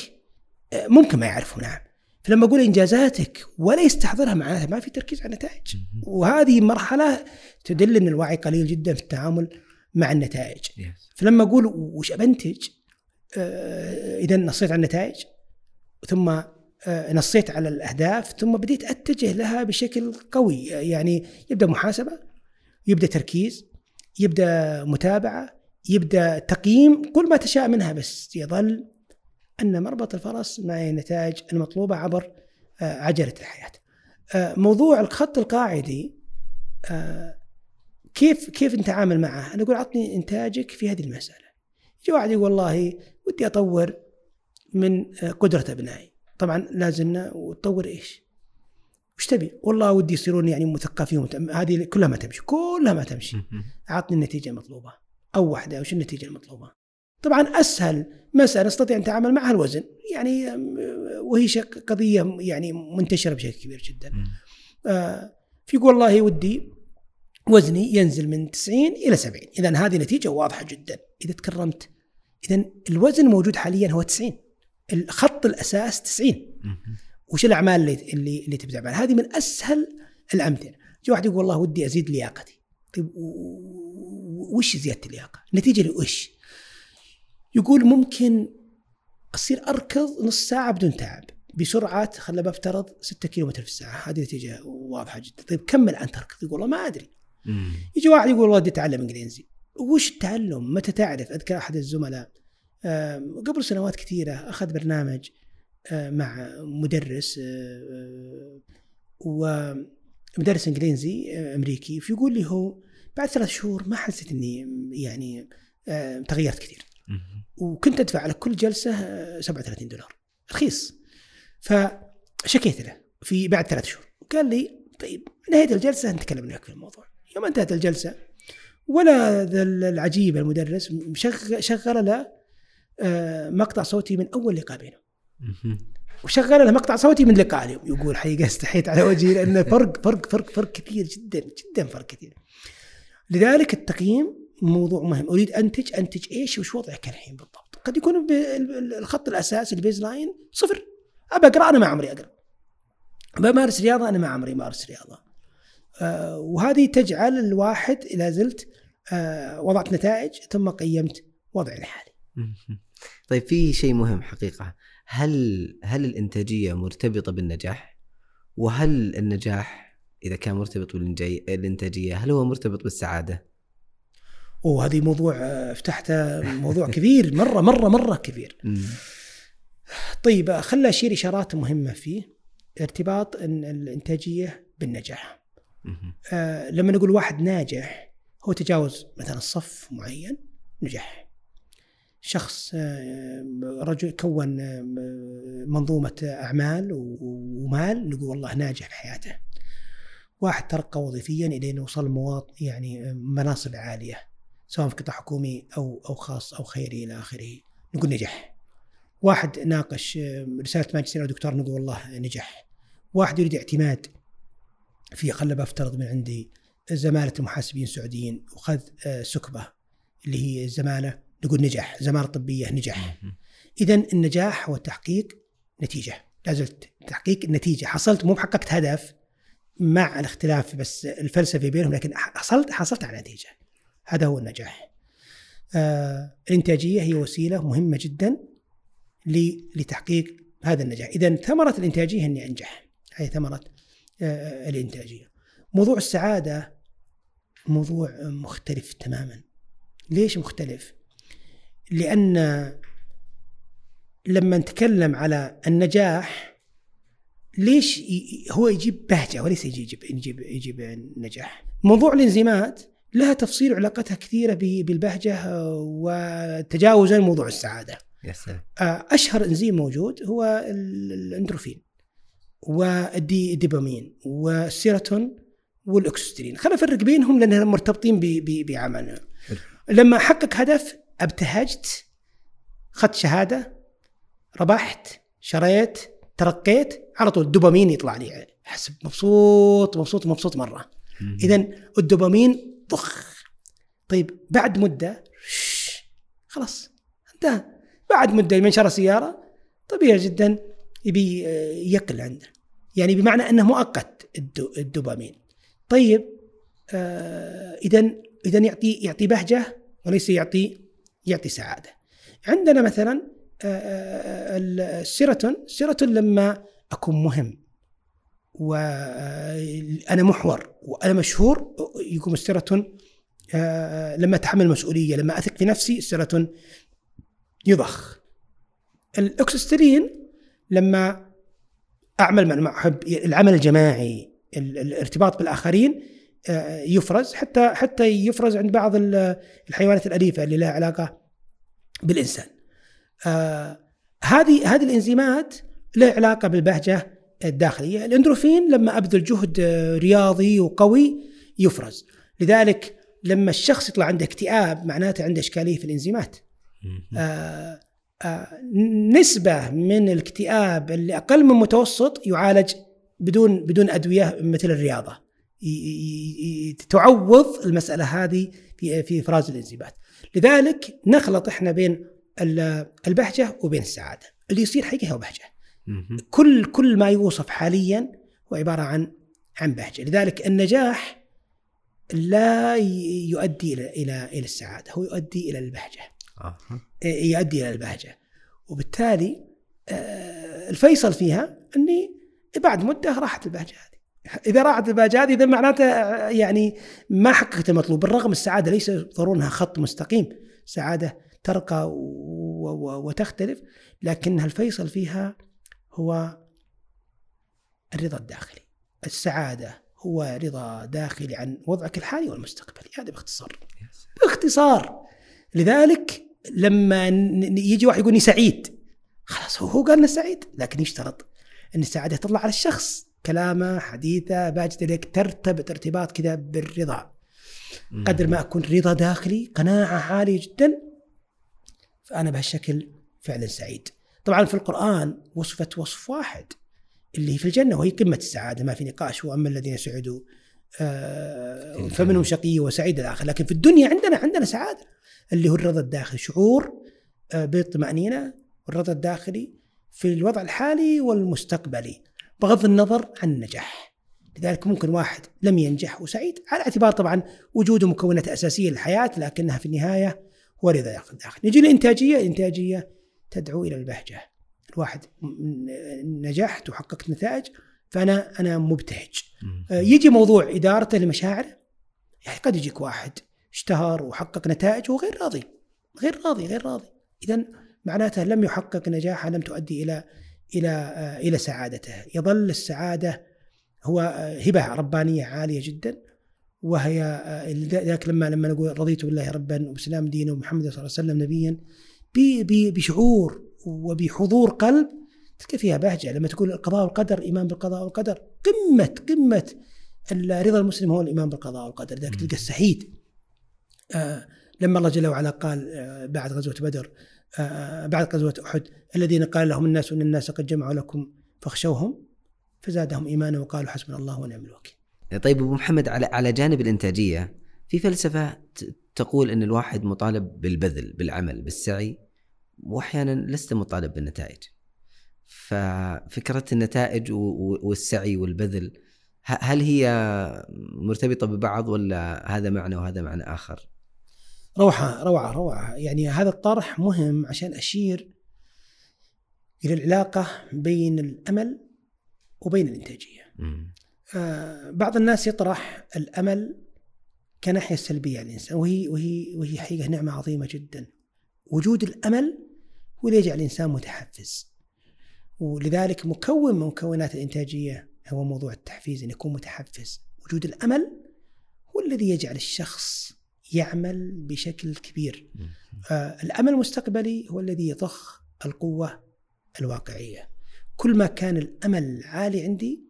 ممكن ما يعرفوا نعم. فلما أقول إنجازاتك ولا يستحضرها معناته ما في تركيز على النتائج. وهذه مرحلة تدل إن الوعي قليل جدا في التعامل مع النتائج. فلما أقول وش بنتج آه، إذا نصيت على النتائج ثم آه، نصيت على الأهداف ثم بديت أتجه لها بشكل قوي يعني يبدأ محاسبة يبدأ تركيز يبدأ متابعة يبدأ تقييم كل ما تشاء منها بس يظل أن مربط الفرس مع النتائج المطلوبة عبر آه، عجلة الحياة. آه، موضوع الخط القاعدي آه، كيف كيف نتعامل معه؟ أنا أقول عطني إنتاجك في هذه المسألة. يجي واحد يقول والله ودي أطور من قدرة أبنائي. طبعا لازلنا وتطور إيش؟ وش تبي؟ والله ودي يصيرون يعني مثقفين ومت- هذه كلها ما تمشي، كلها ما تمشي. اعطني النتيجة المطلوبة. أو واحدة وش النتيجة المطلوبة؟ طبعا أسهل مسألة نستطيع أن نتعامل معها الوزن. يعني وهي قضية يعني منتشرة بشكل كبير جدا. آه، فيقول والله ودي وزني ينزل من 90 إلى 70 اذا هذه نتيجة واضحة جدا. إذا تكرمت اذا الوزن موجود حاليا هو 90 الخط الأساس 90 وش الأعمال اللي اللي, اللي تبدأ بعد؟ هذه من أسهل الأمثلة. جاء واحد يقول والله ودي أزيد لياقتي. طيب وش زيادة اللياقة؟ النتيجه لوش؟ يقول ممكن أصير أركض نص ساعة بدون تعب. بسرعة خلنا بفترض 6 كيلو في الساعة. هذه نتيجة واضحة جدا. طيب كمل أنت أركض. يقول والله ما أدري. يجي واحد يقول والله بدي أتعلم إنجليزي. وش التعلم؟ متى تعرف؟ أذكر أحد الزملاء. قبل سنوات كثيرة أخذ برنامج مع مدرس آه، آه، ومدرس إنجليزي آه، أمريكي فيقول لي هو بعد ثلاث شهور ما حسيت إني يعني آه، تغيرت كثير. وكنت أدفع على كل جلسة آه، 37 دولار رخيص. فشكيت له في بعد ثلاث شهور. قال لي طيب نهاية الجلسة نتكلم معك في الموضوع. يوم انتهت الجلسة ولا ذا العجيب المدرس شغل له آه، مقطع صوتي من أول لقاء بينه وشغل له مقطع صوتي من لقاء اليوم. يقول حقيقه استحيت على وجهي لأن فرق فرق فرق فرق كثير جدا جدا فرق كثير. لذلك التقييم موضوع مهم. أريد انتج انتج إيش وش وضعك الحين بالضبط. قد يكون الخط الأساسي ال baseline صفر. أبى أقرأ أنا ما عمري أقرأ. بمارس رياضة أنا ما عمري مارس رياضة. آه وهذه تجعل الواحد إذا زلت آه وضعت نتائج ثم قيمت وضعي الحالي. طيب في شيء مهم حقيقة. هل هل الإنتاجية مرتبطة بالنجاح؟ وهل النجاح إذا كان مرتبط بالإنتاجية هل هو مرتبط بالسعادة؟ وهذه موضوع آه، فتحت موضوع كبير مرة مرة مرة كبير. طيب خلنا أشير إشارات مهمة فيه ارتباط الإنتاجية بالنجاح. آه لما نقول واحد ناجح هو تجاوز مثلا صف معين نجح شخص آه، رجل كون آه، منظومة أعمال ومال نقول والله ناجح في حياته. واحد ترقى وظيفيا إلى أنه وصل مواط يعني مناصب عالية سواء في قطاع حكومي أو أو خاص أو خيري إلى آخره. نقول نجح. واحد ناقش آه، رسالة ماجستير أو دكتور نقول والله نجح. واحد يريد اعتماد في خلنا بفترض من عندي زمالة محاسبين سعوديين وخذ آه، سكبة اللي هي الزمالة. نقول نجح زمالة طبية نجح. إذا النجاح هو تحقيق نتيجة. لازلت تحقيق النتيجة حصلت مو حققت هدف مع الاختلاف بس الفلسفي بينهم لكن حصلت حصلت على نتيجة. هذا هو النجاح. آه الإنتاجية هي وسيلة مهمة جدا لتحقيق هذا النجاح. إذا ثمرة الإنتاجية أني أنجح. هي ثمرة آه الإنتاجية. موضوع السعادة موضوع مختلف تماما. ليش مختلف؟ لأن لما نتكلم على النجاح ليش هو يجيب بهجة؟ وليس يجيب يجيب يجيب نجاح. موضوع الانزيمات لها تفصيل وعلاقتها كثيرة بالبهجة وتجاوزا موضوع السعادة. سلام. آه، أشهر انزيم موجود هو ال- الاندورفين والدوبامين والسيروتونين والأوكسيتوسين خلينا نفرق بينهم لأنهم مرتبطين بعملنا. لما احقق هدف أبتهجت اخذت شهادة ربحت شريت ترقيت على طول الدوبامين يطلع لي. أحس مبسوط مبسوط مبسوط مرة. اذا الدوبامين ضخ طيب بعد مدة خلاص انتهى. بعد مدة من شرى سيارة طبيعي جدا يبي آه، يقل عنده. يعني بمعنى أنه مؤقت الدو الدوبامين. طيب اذا اذا يعطي يعطي بهجة وليس يعطي يعطي سعادة. عندنا مثلا آه، آه، السيروتونين السيروتونين لما أكون مهم وأنا محور وأنا مشهور يقوم السيروتونين آه، لما أتحمل مسؤولية لما أثق في نفسي السيروتونين يضخ. الأوكسيتوسين لما أعمل مع العمل الجماعي ال- الارتباط بالآخرين آه، يفرز حتى حتى يفرز عند بعض ال- الحيوانات الأليفة اللي لها علاقة بالإنسان. آه، هذه هذه الإنزيمات لها علاقة بالبهجة الداخلية، الأندروفين لما أبذل جهد آه، رياضي وقوي يفرز، لذلك لما الشخص يطلع عنده اكتئاب معناته عنده إشكالية في الإنزيمات. آه، آه، نسبة من الاكتئاب اللي أقل من متوسط يعالج بدون بدون أدوية مثل ي- تعوض المسألة هذه في في إفراز الانزيمات لذلك نخلط إحنا بين ال- البهجة وبين السعادة. اللي يصير حقيقة هو بهجة. مهم. كل كل ما يوصف حاليا هو عبارة عن عن بهجة. لذلك النجاح لا يؤدي إلى إلى إلى السعادة. هو يؤدي إلى البهجة. أها. يؤدي إلى البهجة. وبالتالي آه، الفيصل فيها إني بعد مدة راحت البهجة. إذا راحت هذه إذا معناته يعني ما حققت المطلوب. بالرغم السعادة ليس ضروري انها خط مستقيم. سعادة ترقى وتختلف لكنها الفيصل فيها هو الرضا الداخلي. السعادة هو رضا داخلي عن وضعك الحالي والمستقبلي. هذا باختصار. باختصار. لذلك لما يجي واحد يقول سعيد خلاص هو هو قال إنه سعيد لكن يشترط إن السعادة تطلع على الشخص. كلامه حديثه باجد إليك ترتبط ارتباط كذا بالرضا. قدر ما أكون رضا داخلي قناعة عالية جدا فأنا بهالشكل فعلا سعيد. طبعا في القرآن وصفت وصف واحد اللي في الجنة وهي قمة السعادة. ما في نقاش وأما الذين سعدوا آه، فمنهم. شقي وسعيد الآخر. لكن في الدنيا عندنا عندنا سعادة اللي هو الرضا الداخلي. شعور آه، بالطمانينه والرضا الداخلي في الوضع الحالي والمستقبلي. بغض النظر عن النجاح. لذلك ممكن واحد لم ينجح وسعيد على اعتبار طبعا وجوده مكونات أساسية للحياة لكنها في النهاية هو رضا داخلي نجي للإنتاجية. الإنتاجية تدعو إلى البهجة. الواحد نجحت وحققت نتائج فأنا أنا مبتهج. آه، يجي موضوع إدارته لمشاعره يعني قد يجيك واحد اشتهر وحقق نتائج وهو غير راضي. غير راضي غير راضي. اذا معناته لم يحقق نجاحه لم تؤدي إلى إلى آه، إلى سعادته. يظل السعادة هو آه، هبة ربانية عالية جدا وهي آه، ذاك لما لما نقول رضيت بالله ربا وبسلام دينا ومحمد صلى الله عليه وسلم نبيا بشعور وبحضور قلب تلقى فيها بهجة. لما تقول القضاء والقدر إيمان بالقضاء والقدر. قمة قمة رضا المسلم هو الإيمان بالقضاء والقدر. ذاك تلقى السعيد آه لما الله جل وعلا قال بعد غزوة بدر بعد غزوة أحد الذين قال لهم الناس إن الناس قد جمعوا لكم فاخشوهم فزادهم إيمانا وقالوا حسبنا الله ونعم الوكيل. طيب أبو محمد على على جانب الإنتاجية في فلسفة تقول أن الواحد مطالب بالبذل بالعمل بالسعي وأحيانا لست مطالب بالنتائج. ففكرة النتائج والسعي والبذل هل هي مرتبطة ببعض ولا هذا معنى وهذا معنى آخر؟ روعة روعة روعة يعني هذا الطرح مهم عشان أشير إلى العلاقة بين الأمل وبين الإنتاجية. آه بعض الناس يطرح الأمل كناحية سلبية على الإنسان وهي وهي وهي حقيقة نعمة عظيمة جدا. وجود الأمل هو اللي يجعل الإنسان متحفز. ولذلك مكون من مكونات الإنتاجية هو موضوع التحفيز أن يكون متحفز وجود الأمل هو الذي يجعل الشخص يعمل بشكل كبير. آه الأمل المستقبلي هو الذي يضخ القوة الواقعية. كل ما كان الأمل عالي عندي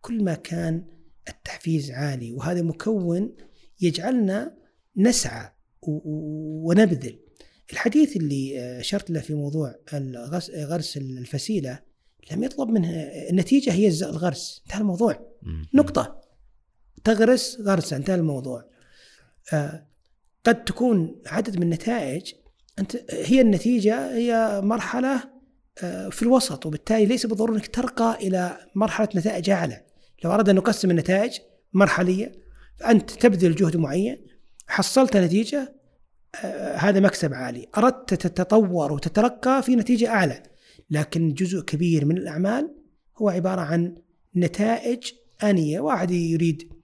كل ما كان التحفيز عالي وهذا مكون يجعلنا نسعى ونبذل. الحديث اللي أشرت له في موضوع غرس الفسيلة لم يطلب منه النتيجة هي الغرس. انتهى الموضوع. نقطة. تغرس غرسة. انتهى الموضوع. آه قد تكون عدد من النتائج أنت هي النتيجة هي مرحلة آه في الوسط وبالتالي ليس بالضرورة أنك ترقى إلى مرحلة نتائج أعلى. لو أردنا أن نقسم النتائج مرحلية فأنت تبذل جهد معين حصلت نتيجة آه هذا مكسب عالي. أردت تتطور وتترقى في نتيجة أعلى. لكن جزء كبير من الأعمال هو عبارة عن نتائج آنية. واحد يريد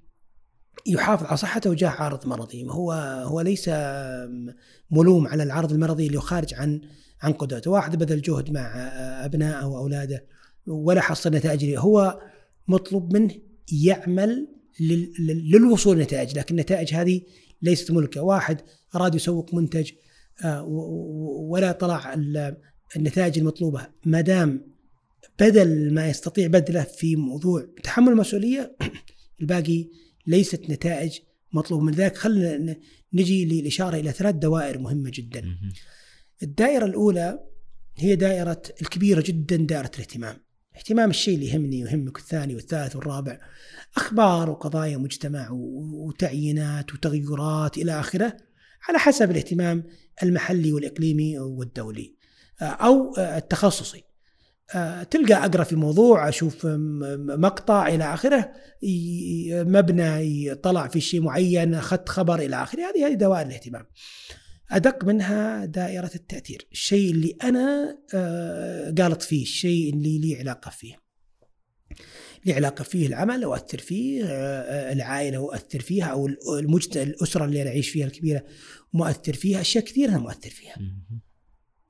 يحافظ على صحته وجاه عارض مرضي هو هو ليس ملوم على العرض المرضي اللي خارج عن عن قدرته. واحد بذل جهد مع أبنائه وأولاده ولا حصل نتائج هو مطلوب منه يعمل للوصول لنتائج لكن النتائج هذه ليست ملكة. واحد أراد يسوق منتج آه، ولا طلع النتائج المطلوبة ما دام بدل ما يستطيع بذله في موضوع تحمل المسؤولية الباقي ليست نتائج مطلوبة من ذلك خلينا نجي للإشارة إلى ثلاث دوائر مهمة جدا. الدائرة الأولى هي دائرة الكبيرة جدا دائرة الاهتمام. اهتمام الشيء اللي يهمني ويهمك الثاني والثالث والرابع أخبار وقضايا مجتمع وتعيينات وتغيرات إلى آخره على حسب الاهتمام المحلي والإقليمي والدولي. أو التخصصي تلقى أقرأ في موضوع أشوف مقطع إلى آخره مبنى طلع في شيء معين أخذت خبر إلى آخره هذه هذه دوائر الاهتمام. أدق منها دائرة التأثير الشيء اللي أنا قالط فيه الشيء اللي لي علاقة فيه. لي علاقة فيه العمل اؤثر فيه العائلة اؤثر فيها أو المجتمع الأسرة اللي أنا أعيش فيها الكبيرة مؤثر فيها أشياء كثيره أنا مؤثر فيها.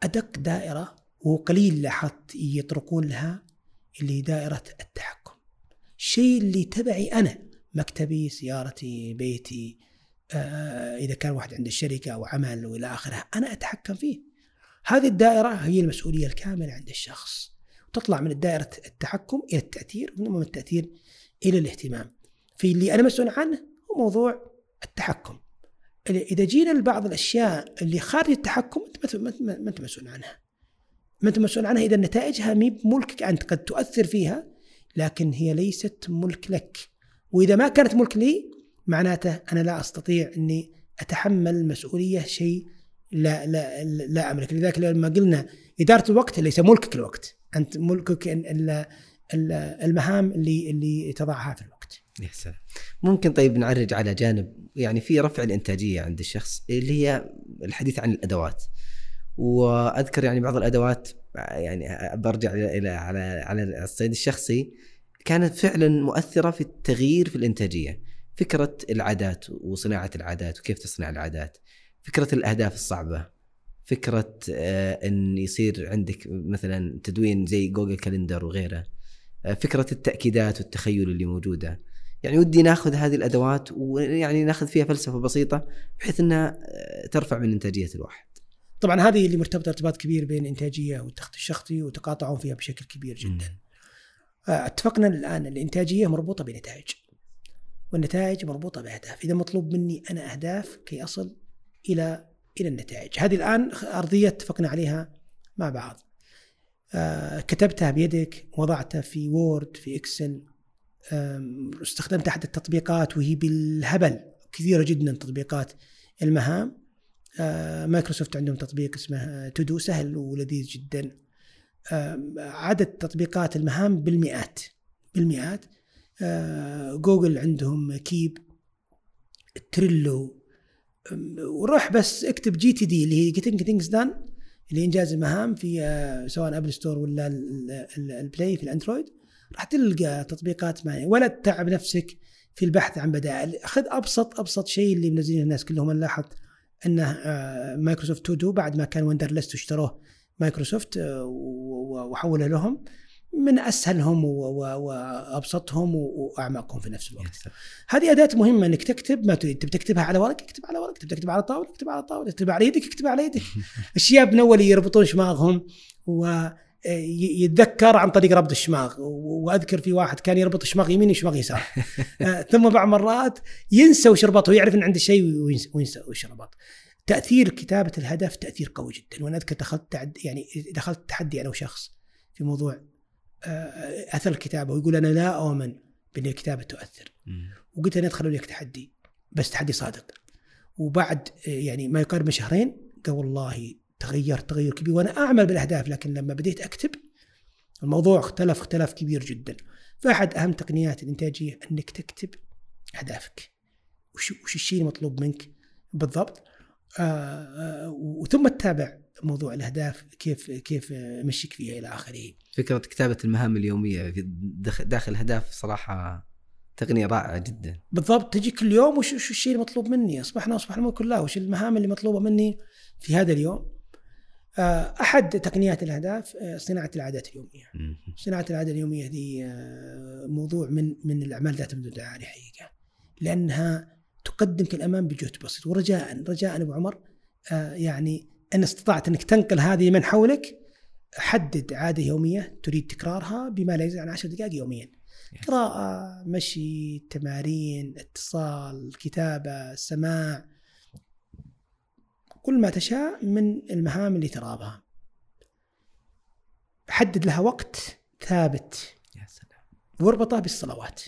أدق دائرة وقليل لاحظت يطرقون لها اللي دائرة التحكم. الشيء اللي تبعي أنا مكتبي سيارتي بيتي آه إذا كان واحد عنده شركة أو عمل وإلى آخره أنا أتحكم فيه. هذه الدائرة هي المسؤولية الكاملة عند الشخص. تطلع من دائرة التحكم إلى التأثير ومن التأثير إلى الاهتمام. في اللي أنا مسؤول عنه هو موضوع التحكم. إذا جينا لبعض الأشياء اللي خارج التحكم أنت ما أنت مسؤول عنها. ما أنت مسؤول عنها إذا نتائجها مي بملكك أنت قد تؤثر فيها لكن هي ليست ملك لك. وإذا ما كانت ملك لي معناته أنا لا أستطيع إني أتحمل مسؤولية شيء لا لا لا أملك لذلك لما قلنا إدارة الوقت ليس ملكك الوقت أنت ملكك المهام اللي اللي تضعها في الوقت. يا سلام. ممكن طيب نعرج على جانب يعني في رفع الإنتاجية عند الشخص اللي هي الحديث عن الأدوات وأذكر يعني بعض الأدوات يعني برجع إلى على على الصعيد الشخصي كانت فعلا مؤثرة في التغيير في الإنتاجية فكرة العادات وصناعة العادات وكيف تصنع العادات فكرة الأهداف الصعبة فكرة آه، إن يصير عندك مثلا تدوين زي جوجل كالندر وغيره آه، فكرة التأكيدات والتخيل اللي موجودة يعني ودي ناخذ هذه الأدوات ويعني ناخذ فيها فلسفة بسيطة بحيث إنها آه، ترفع من إنتاجية الواحد. طبعا هذه اللي مرتبطة ارتباط كبير بين الانتاجيه والتخطيط الشخصي وتقاطعون فيها بشكل كبير جدا. اتفقنا الآن الإنتاجية مربوطة بنتائج. والنتائج مربوطة بأهداف، إذا مطلوب مني أنا أهداف كي أصل إلى إلى النتائج، هذه الآن أرضية اتفقنا عليها مع بعض. آه كتبتها بيدك، وضعتها في Word، في Excel، استخدمت احد التطبيقات وهي بالهبل كثيرة جدا تطبيقات المهام آه مايكروسوفت عندهم تطبيق اسمه To Do سهل ولذيذ جدا. آه عدد تطبيقات المهام بالمئات بالمئات. آه جوجل عندهم Keep Trello. وروح بس اكتب GTD اللي هي Getting Things Done اللي إنجاز المهام في آه، سواء App Store ولا ال Play في الأندرويد. راح تلقى تطبيقات معي ولا تتعب نفسك في البحث عن بدائل. خذ أبسط أبسط شيء اللي منزلينه الناس كلهم. لاحظت إنه آه، مايكروسوفت To Do بعد ما كان Wunderlist واشتروه مايكروسوفت آه، وحوله لهم. من اسهلهم وأبسطهم وأعمقهم في نفس الوقت. هذه أداة مهمة إنك تكتب. ما تريد تبي تكتبها على ورق اكتب على ورق تبي تكتب على طاولة؟ اكتب على طاولة. تكتب على يدك؟ اكتب على يدك. الشياب من أول يربطون شماغهم و يتذكر عن طريق ربط الشماغ وأذكر في واحد كان يربط الشماغ يمين وشماغ يسار. آه، ثم بعض مرات ينسى وش ربطه ويعرف إن عنده شيء وينسى وش ربط. تأثير كتابة الهدف تأثير قوي جدا وأنا أذكر دخلت تعد يعني دخلت تحدي أنا وشخص في موضوع آه، أثر الكتابة ويقول أنا لا أؤمن بأن الكتابة تؤثر. وقلت أنا أدخل لك تحدي بس تحدي صادق. وبعد آه، يعني ما يقارب من شهرين قال والله تغيرت تغير كبير وأنا أعمل بالأهداف لكن لما بديت أكتب الموضوع اختلف اختلاف كبير جدا فأحد أهم تقنيات الإنتاجية إنك تكتب أهدافك وش, وش الشيء المطلوب منك بالضبط آه آه وثم تتابع موضوع الأهداف كيف كيف مشيك فيها إلى آخره. فكرة كتابة المهام اليومية في داخل الاهداف صراحة تقنية رائعة جدا. بالضبط تجي كل يوم وش, وش الشيء المطلوب مني؟ أصبحنا اصبح الملك كله وش المهام اللي مطلوبة مني في هذا اليوم؟ آه، أحد تقنيات الأهداف آه، صناعة العادات اليومية. صناعة العادة اليومية دي آه، موضوع من من الأعمال ذات المدى حقيقة لأنها تقدمك الأمام بجهد بسيط ورجاء رجاء أبو عمر يعني إن استطعت إنك تنقل هذه من حولك حدد عادة يومية تريد تكرارها بما لا يزيد عن 10 دقائق يوميا. قراءة، مشي، تمارين، اتصال، كتابة، سماع، كل ما تشاء من المهام اللي ترابها. حدد لها وقت ثابت. يا سلام. واربطها بالصلوات.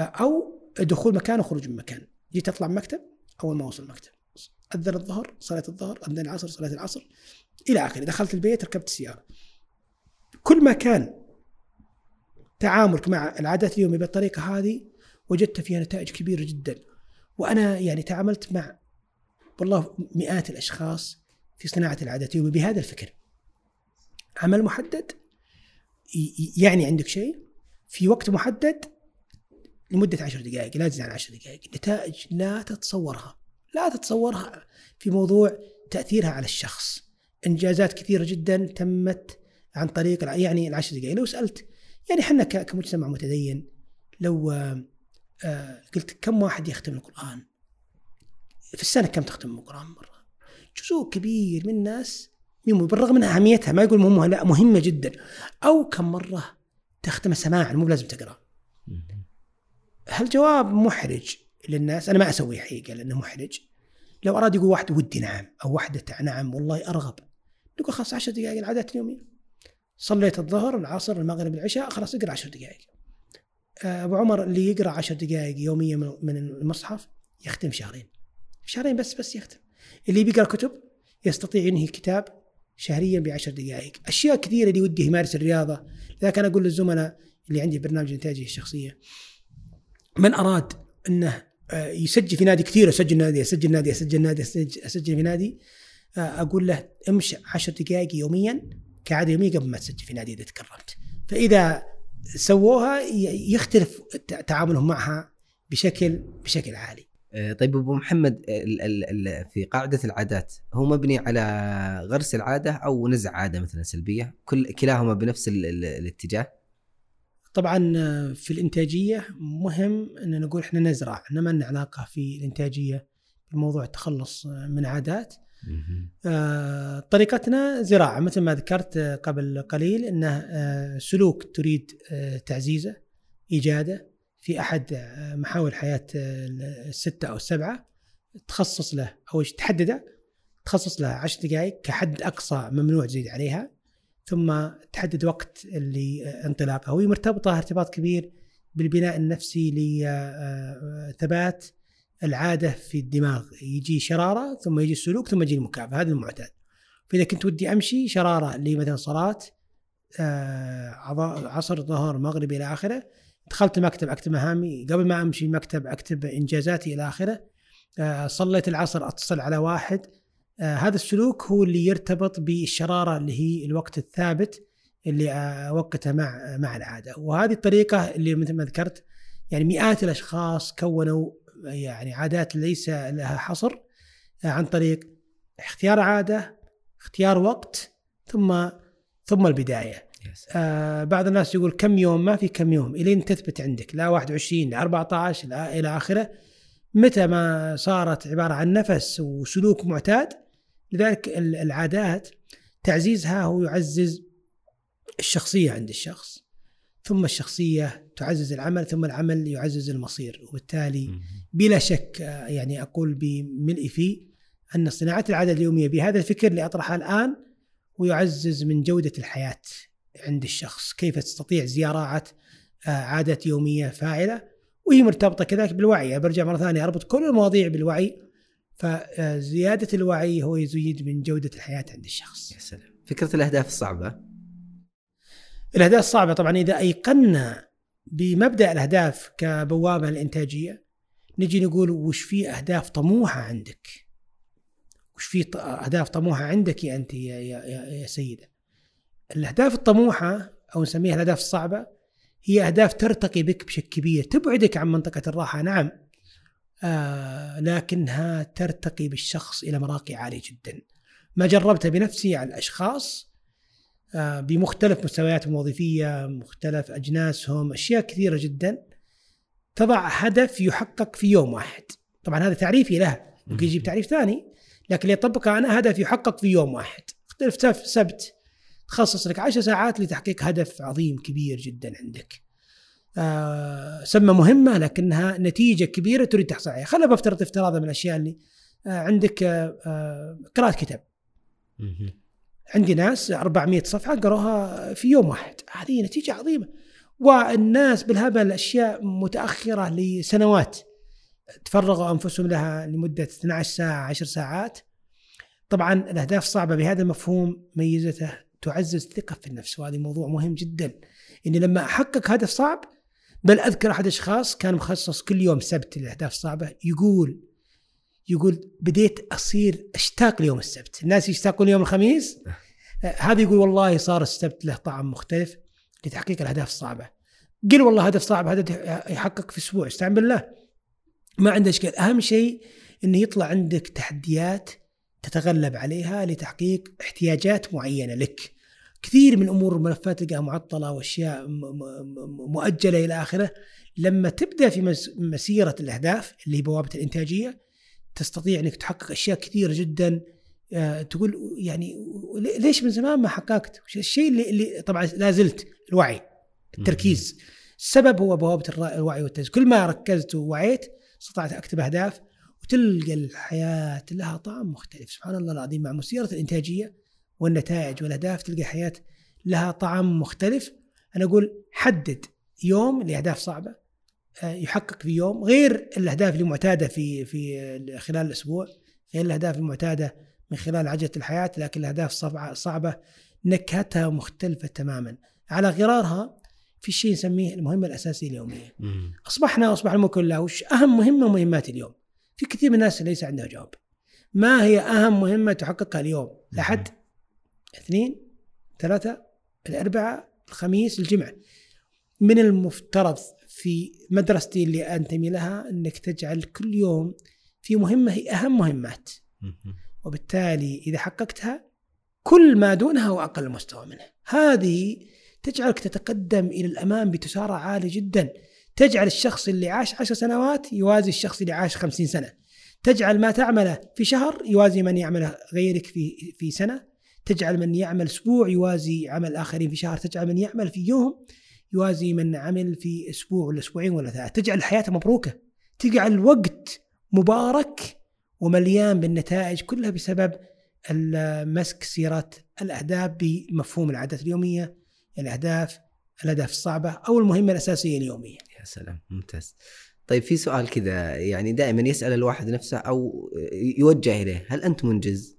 أو دخول مكان وخروج من مكان. جيت أطلع من مكتب أول ما أوصل المكتب. أذن الظهر صلاة الظهر أذن العصر صلاة العصر. إلى آخره. دخلت البيت ركبت السيارة. كل ما كان تعاملك مع العادات اليومية بالطريقة هذه وجدت فيها نتائج كبيرة جدا. وأنا يعني تعاملت مع والله مئات الأشخاص في صناعة العادات. اليوميه بهذا الفكر. عمل محدد يعني عندك شيء. في وقت محدد لمدة عشر دقائق لا تزيد عن عشر دقائق. نتائج لا تتصورها. لا تتصورها في موضوع تأثيرها على الشخص. إنجازات كثيرة جدا تمت عن طريق يعني العشر دقائق. لو سألت يعني إحنا كمجتمع متدين لو آه، قلت كم واحد يختم القرآن؟ في السنة كم تختم القران مرة؟ جزء كبير من الناس بالرغم من أهميتها ما يقول مهمه لا مهمة جدا. أو كم مرة تختم سماعا مو لازم تقرأ. هل جواب محرج للناس؟ أنا ما اسويه حقيقة لأنه محرج. لو أراد يقول واحد ودي نعم أو واحدة نعم والله أرغب. نقول خلاص 10 دقائق العادات اليومية. صليت الظهر العصر المغرب العشاء خلاص اقرأ 10 دقائق. أبو عمر اللي يقرأ 10 دقائق يوميا من المصحف يختم شهرين. شهرين بس بس يختم. اللي بيقرأ كتب يستطيع ينهي كتاب شهريا بعشر دقائق. أشياء كثيرة اللي ودي يمارس الرياضة لذلك أنا أقول للزملاء اللي عندي برنامج إنتاجي الشخصية من أراد أنه آه، يسجل في نادي كثير أسجل نادي أسجل نادي أسجل نادي أسجل في نادي آه، أقول له امشي عشر دقائق يوميا كعادة يومية قبل ما تسجل في نادي إذا تكرمت. فإذا سووها يختلف تعاملهم معها بشكل بشكل عالي. طيب أبو محمد ال ال ال في قاعدة العادات هو مبني على غرس العادة أو نزع عادة مثلا سلبية كل كلاهما بنفس ال ال الاتجاه؟ طبعا آه، في الإنتاجية مهم إن نقول إحنا نزرع إحنا ما لنا علاقة في الإنتاجية بموضوع التخلص آه، من عادات. آه، طريقتنا زراعة مثل ما ذكرت آه، قبل قليل إنه آه، سلوك تريد آه، تعزيزه إيجاده. في أحد آه، محاور الحياة آه، السته أو السبعه تخصص له أو تحدده تخصص له 10 دقائق كحد أقصى ممنوع تزيد عليها. ثم تحدد وقت اللي آه، انطلاقه. وهي مرتبطة ارتباط كبير بالبناء النفسي لثبات العادة في الدماغ. يجي شرارة ثم يجي السلوك ثم يجي المكافأة. هذا المعتاد. فإذا كنت ودي أمشي شرارة لمثلا صلاة عصر ظهر مغرب إلى آخره دخلت المكتب أكتب مهامي قبل ما أمشي المكتب أكتب إنجازاتي إلى آخره. آه، صليت العصر أتصل على واحد. آه، هذا السلوك هو اللي يرتبط بالشرارة اللي هي الوقت الثابت اللي أوقته مع مع العادة. وهذه الطريقة اللي مثل ما ذكرت يعني مئات الأشخاص كونوا يعني عادات ليس لها حصر آه، عن طريق اختيار عادة اختيار وقت ثم ثم البداية. آه بعض الناس يقول كم يوم؟ ما في كم يوم. إلين تثبت عندك. لا 21 لا 14 لا إلى آخره. متى ما صارت عبارة عن نفس وسلوك معتاد لذلك ال- العادات تعزيزها هو يعزز الشخصية عند الشخص. ثم الشخصية تعزز العمل ثم العمل يعزز المصير. وبالتالي بلا شك آه، يعني أقول بملء فيه أن صناعة العاده اليومية بهذا الفكر اللي أطرحه الآن ويعزز من جودة الحياة. عند الشخص، كيف تستطيع زراعه آه، عاده يومية فاعلة وهي مرتبطة كذلك بالوعي، برجع مرة ثانية أربط كل المواضيع بالوعي فزياده الوعي هو يزيد من جودة الحياة عند الشخص. يا سلام. فكرة الأهداف الصعبة؟ الأهداف الصعبة طبعا إذا أيقنا بمبدأ الأهداف كبوابة للإنتاجية نجي نقول وش في أهداف طموحة عندك؟ وش في ط- أهداف طموحة عندك يا أنت يا, يا, يا, سيدة؟ الأهداف الطموحة أو نسميها الأهداف الصعبة هي أهداف ترتقي بك بشكل كبير تبعدك عن منطقة الراحة نعم. آه لكنها ترتقي بالشخص إلى مراقي عالية جدا. ما جربتها بنفسي على الأشخاص آه، بمختلف مستوياتهم الوظيفية مختلف أجناسهم أشياء كثيرة جدا. تضع هدف يحقق في يوم واحد. طبعا هذا تعريفي له ممكن يجيب تعريف ثاني لكن اللي يطبقه أنا هدف يحقق في يوم واحد. اختلف سبت تخصص لك عشر ساعات لتحقيق هدف عظيم كبير جدا عندك. آه سمى مهمة لكنها نتيجة كبيرة تريد تحصل عليها. خلينا بفترض افتراضا من الأشياء اللي آه عندك آه آه قراءة كتاب. عندي ناس 400 صفحة قروها في يوم واحد. هذه نتيجة عظيمة. والناس بالهبل أشياء متأخرة لسنوات. تفرغوا أنفسهم لها لمدة 12 ساعة 10 ساعات. طبعا الأهداف الصعبة بهذا المفهوم ميزته تعزز الثقة في النفس وهذا موضوع مهم جدا إني لما أحقق هدف صعب بل أذكر أحد الأشخاص كان مخصص كل يوم سبت للأهداف الصعبة يقول يقول بديت أصير أشتاق ليوم السبت الناس يشتاقون يوم الخميس آه، هذا يقول والله صار السبت له طعم مختلف لتحقيق الأهداف الصعبة. قل والله هدف صعب هدف يحقق في أسبوع استعن بالله. ما عنده أشكال، أهم شيء إنه يطلع عندك تحديات تتغلب عليها لتحقيق احتياجات معينة لك. كثير من أمور الملفات تلقاها معطلة وأشياء مؤجلة إلى آخره. لما تبدأ في مس- مسيرة الأهداف اللي هي بوابة الإنتاجية تستطيع إنك تحقق أشياء كثيرة جدا آه، تقول يعني لي- ليش من زمان ما حققت؟ الشيء اللي, اللي طبعا لا زلت الوعي التركيز السبب هو بوابة الوعي والتركيز كل ما ركزت ووعيت استطعت أكتب أهداف وتلقى الحياة لها طعم مختلف سبحان الله العظيم مع مسيرة الإنتاجية والنتائج والأهداف تلقى الحياة لها طعم مختلف. أنا أقول حدد يوم لأهداف صعبة آه، يحقق في يوم غير الأهداف اللي معتادة في في خلال الأسبوع غير الأهداف المعتادة من خلال عجلة الحياة لكن الأهداف صعبة نكهتها مختلفة تماما. على غرارها في شيء نسميه المهمة الأساسية اليومية. أصبحنا واصبح الملك لله وش أهم مهمة مهمات اليوم؟ في كثير من الناس ليس عندها جواب. ما هي أهم مهمة تحققها اليوم؟ الاحد اثنين ثلاثة الاربعاء الخميس الجمعة. من المفترض في مدرستي اللي أنتمي لها إنك تجعل كل يوم في مهمة هي أهم مهمات. وبالتالي إذا حققتها كل ما دونها هو أقل مستوى منها. هذه تجعلك تتقدم إلى الأمام بتسارع عالي جدا. تجعل الشخص اللي عاش عشر سنوات يوازي الشخص اللي عاش خمسين سنة. تجعل ما تعمله في شهر يوازي من يعمله غيرك في في سنة. تجعل من يعمل أسبوع يوازي عمل الآخرين في شهر تجعل من يعمل في يوم يوازي من عمل في أسبوع ولا أسبوعين ولا ثلاثة. تجعل الحياة مبروكة. تجعل الوقت مبارك ومليان بالنتائج كلها بسبب مسك سيرة الأهداف بمفهوم العادات اليومية الأهداف الأهداف الصعبة أو المهمة الأساسية اليومية. يا سلام ممتاز. طيب في سؤال كذا يعني دائما يسأل الواحد نفسه أو يوجه إليه هل أنت منجز؟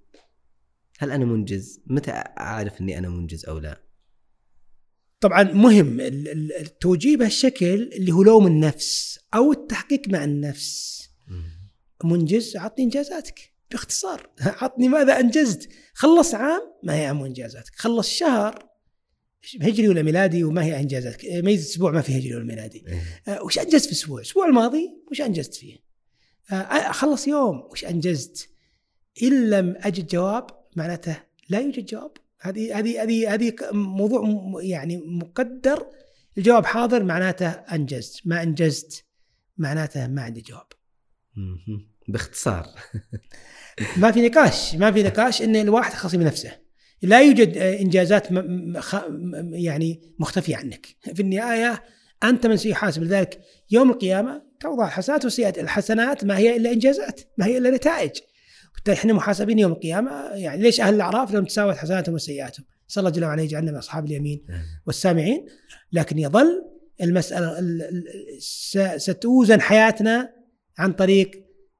هل أنا منجز؟ متى أعرف أني أنا منجز أو لا؟ طبعا مهم التوجيه بهالشكل اللي هو لوم النفس أو التحقيق مع النفس. منجز؟ عطني إنجازاتك. باختصار عطني ماذا أنجزت. خلص عام ما هي عام إنجازاتك. خلص شهر هجري ولا ميلادي وما هي إنجازاتك. إيه، ميز أسبوع ما في هجري ولا ميلادي. إيه. آه وش أنجزت في الأسبوع؟ الأسبوع الماضي وش أنجزت فيه؟ آه أخلص يوم وش أنجزت؟ إن لم أجد جواب معناته لا يوجد جواب. هذه هذه هذه هذه موضوع يعني مقدر. الجواب حاضر معناته أنجزت. ما أنجزت معناته ما عندي جواب. باختصار. ما في نقاش ما في نقاش إن الواحد خصي بنفسه لا يوجد إنجازات يعني مختفية عنك. في النهاية أنت من سيحاسب لذلك يوم القيامة توضع الحسنات والسيئات الحسنات ما هي إلا إنجازات ما هي إلا نتائج. إحنا محاسبين يوم القيامة يعني ليش أهل الأعراف لم تساوت حسناتهم وسيئاتهم؟ صلى الله جل وعلا يجعلنا من أصحاب اليمين والسامعين. لكن يظل المسألة ستوزن حياتنا عن طريق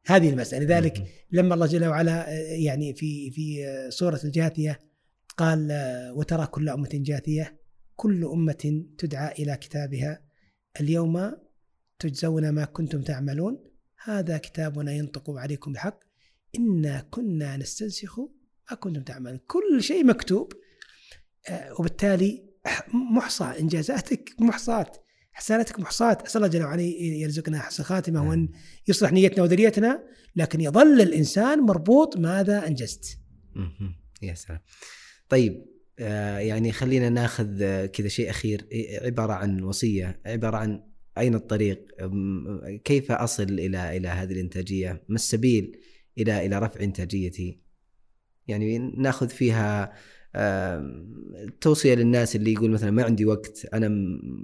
هذه المسألة. لذلك لما الله جل وعلا يعني في في سورة الجاثية قال وترى كل أمة جاثية كل أمة تدعى إلى كتابها اليوم تجزون ما كنتم تعملون هذا كتابنا ينطق عليكم بحق إنا كنا نستنسخ ما كنتم تعملون. كل شيء مكتوب آه، وبالتالي محصى إنجازاتك محصاة حسناتك محصاة. أسأل الله جل وعلا يرزقنا حسن خاتمة وأن يصلح نيتنا وذريتنا لكن يظل الإنسان مربوط ماذا أنجزت. يا سلام. طيب آه، يعني خلينا ناخذ كذا شيء أخير. عبارة عن وصية. عبارة عن أين الطريق؟ كيف أصل إلى إلى هذه الإنتاجية؟ ما السبيل؟ إلى إلى رفع إنتاجيتي. يعني ناخذ فيها توصية للناس اللي يقول مثلا ما عندي وقت أنا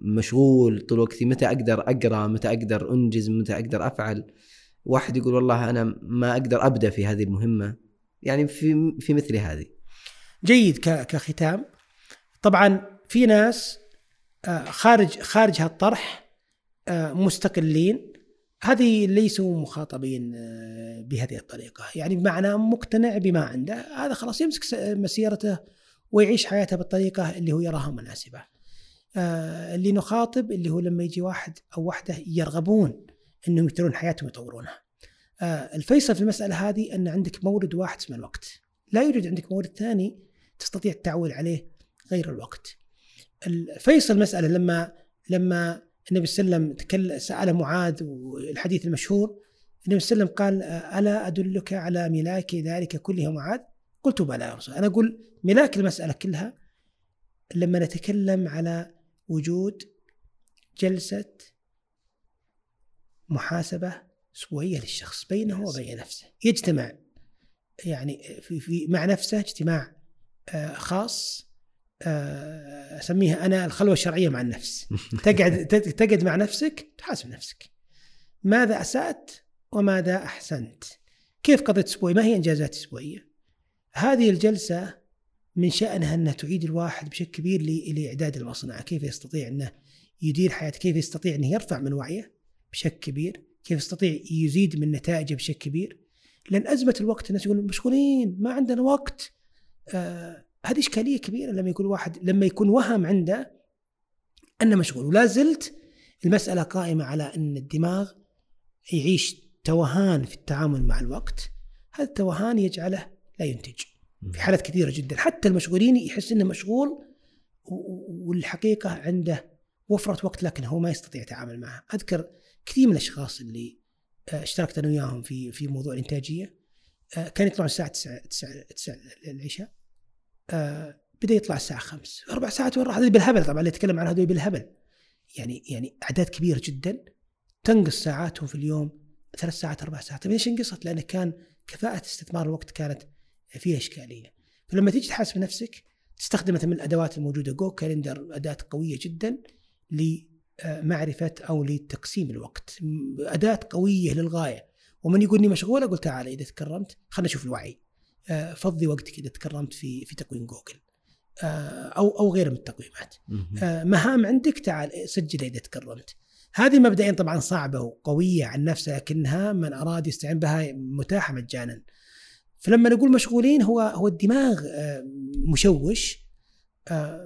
مشغول طول وقتي متى أقدر أقرأ متى أقدر أنجز متى أقدر أفعل. واحد يقول والله أنا ما أقدر أبدأ في هذه المهمة. يعني في في مثل هذه. جيد كختام. طبعا في ناس آه، خارج خارج هالطرح آه، مستقلين. هذه ليسوا مخاطبين آه، بهذه الطريقة. يعني بمعنى مقتنع بما عنده هذا خلاص يمسك مسيرته ويعيش حياته بالطريقة اللي هو يراها مناسبة. اللي نخاطب اللي هو لما يجي واحد أو واحدة يرغبون أنهم يترون حياتهم ويطورونها. الفيصل في المسألة هذه أن عندك مورد واحد اسمه الوقت. لا يوجد عندك مورد ثاني تستطيع التعويل عليه غير الوقت. فيصل المسألة لما لما النبي صلى الله عليه وسلم سأل معاذ والحديث المشهور النبي صلى الله عليه وسلم قال ألا أدلك على ملاك ذلك كله معاذ؟ قلت بلى يا رسول أنا أقول ملاك المسألة كلها لما نتكلم على وجود جلسة محاسبة أسبوعية للشخص بينه وبين نفسه. يجتمع يعني في, في مع نفسه اجتماع آه، خاص أسميها أنا الخلوة الشرعية مع النفس. تقعد تقعد مع نفسك تحاسب نفسك. ماذا أسأت وماذا أحسنت؟ كيف قضيت أسبوعي؟ ما هي إنجازات أسبوعية؟ هذه الجلسة من شأنها أنها تعيد الواحد بشكل كبير لإعداد المصنع. كيف يستطيع أنه يدير حياته؟ كيف يستطيع أنه يرفع من وعيه بشكل كبير؟ كيف يستطيع يزيد من نتائجه بشكل كبير؟ لأن أزمة الوقت الناس يقولون مشغولين ما عندنا وقت. آه هذه إشكالية كبيرة لما يكون واحد لما يكون وهم عنده أنه مشغول. ولا زلت المسألة قائمة على أن الدماغ يعيش توهان في التعامل مع الوقت. هذا التوهان يجعله لا ينتج في حالات كثيرة جدا. حتى المشغولين يحس أنه مشغول والحقيقة عنده وفرت وقت لكن هو ما يستطيع التعامل معها. أذكر كثير من الأشخاص اللي آه، اشتركت أنا وياهم في في موضوع الإنتاجية. آه، كان يطلعون الساعة 9 9 9 العشاء. آه، بدأ يطلع الساعة 5 أربع ساعات وين راح هذا بالهبل طبعا اللي يتكلم عن هذول بالهبل. يعني يعني أعداد كبيرة جدا. تنقص ساعاتهم في اليوم ثلاث ساعات أربع ساعات. طيب ليش انقصت؟ لأن كان كفاءة استثمار الوقت كانت فيها إشكالية. فلما تيجي تحاسب نفسك تستخدم مثلا من الأدوات الموجودة. Google Calendar أداة قوية جدا لمعرفة أو لتقسيم الوقت. أداة قوية للغاية. ومن يقول لي مشغول أقول تعال إذا تكرمت خلينا نشوف الوعي. فضي وقتك إذا تكرمت في في تقويم جوجل. آه، أو أو غيره من التقويمات. آه، مهام عندك تعال سجلها إذا تكرمت. هذه مبدئيا طبعا صعبة وقوية عن نفسها لكنها من أراد يستعين بها متاحة مجانا. فلما نقول مشغولين هو هو الدماغ مشوش.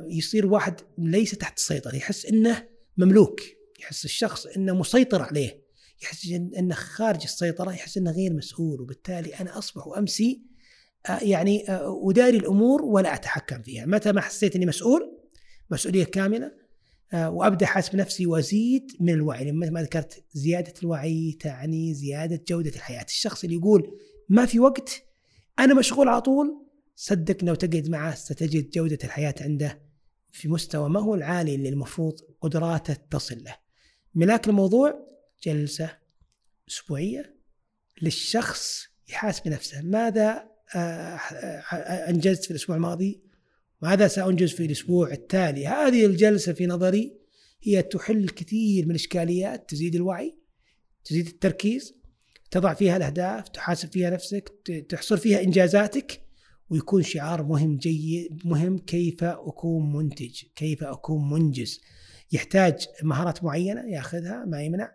يصير واحد ليس تحت السيطرة يحس إنه مملوك يحس الشخص إنه مسيطر عليه يحس إنه خارج السيطرة يحس إنه غير مسؤول وبالتالي أنا أصبح وأمسي آه، يعني آه، أداري الأمور ولا أتحكم فيها. متى ما حسيت إني مسؤول مسؤولية كاملة آه، وأبدأ حاسب نفسي وأزيد من الوعي. لما ما ذكرت زيادة الوعي تعني زيادة جودة الحياة. الشخص اللي يقول ما في وقت أنا مشغول على طول صدق لو تقعد معه ستجد جودة الحياة عنده في مستوى ما هو العالي اللي المفروض قدراته تصل له. ملاك الموضوع جلسة أسبوعية للشخص يحاسب نفسه. ماذا آه، أنجزت في الأسبوع الماضي ماذا سأنجز في الأسبوع التالي. هذه الجلسة في نظري هي تحل الكثير من الإشكاليات تزيد الوعي تزيد التركيز تضع فيها الأهداف تحاسب فيها نفسك تحصل فيها إنجازاتك ويكون شعار مهم جيد مهم كيف أكون منتج كيف أكون منجز. يحتاج مهارات معينة ياخذها ما يمنع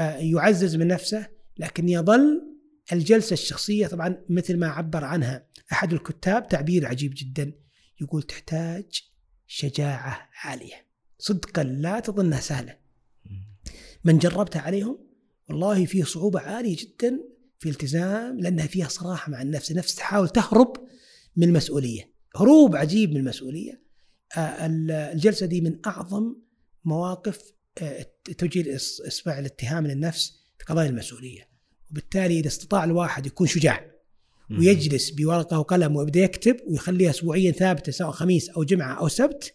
آه، يعزز من نفسه لكن يظل الجلسة الشخصية طبعا مثل ما عبر عنها أحد الكتاب تعبير عجيب جدا. يقول تحتاج شجاعة عالية. صدقا لا تظنها سهلة. من جربتها عليهم؟ والله فيه صعوبة عالية جدا في التزام لأنها فيها صراحة مع النفس. النفس تحاول تهرب من المسؤولية. هروب عجيب من المسؤولية. آه، الجلسة دي من أعظم مواقف آه، توجيه إصبع الاتهام للنفس في قضايا المسؤولية. وبالتالي إذا استطاع الواحد يكون شجاع ويجلس بورقة وقلم ويبدأ يكتب ويخليها اسبوعيا ثابتة سواء خميس أو جمعة أو سبت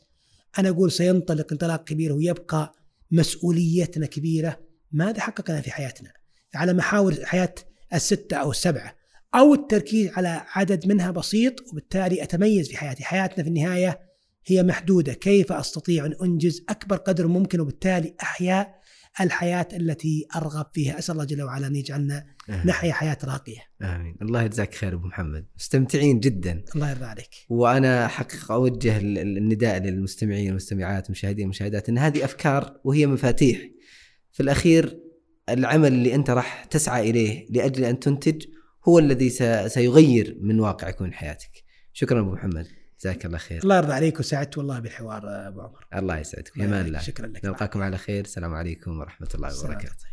أنا أقول سينطلق انطلاق كبير ويبقى مسؤوليتنا كبيرة. ماذا حققنا في حياتنا؟ على محاور حياة الستة أو السبعة أو التركيز على عدد منها بسيط وبالتالي أتميز في حياتي. حياتنا في النهاية هي محدودة. كيف أستطيع أن أنجز أكبر قدر ممكن وبالتالي احيا الحياة التي أرغب فيها. أسأل الله جل وعلا أن يجعلنا نحيا حياة راقية. آمين. الله يجزاك خير أبو محمد. مستمتعين جدا. الله يرضى عليك. وأنا حقيقة أوجه النداء للمستمعين والمستمعات والمشاهدين والمشاهدات إن هذه أفكار وهي مفاتيح. في الأخير العمل اللي أنت راح تسعى إليه لأجل أن تنتج هو الذي سيغير من واقع يكون حياتك. شكرا أبو محمد. جزاك الله خير. الله يرضى عليك وسعدت والله بالحوار أبو عمر. الله يسعدك. في أمان الله. شكرا لك. نلقاكم على خير. السلام عليكم ورحمة الله وبركاته.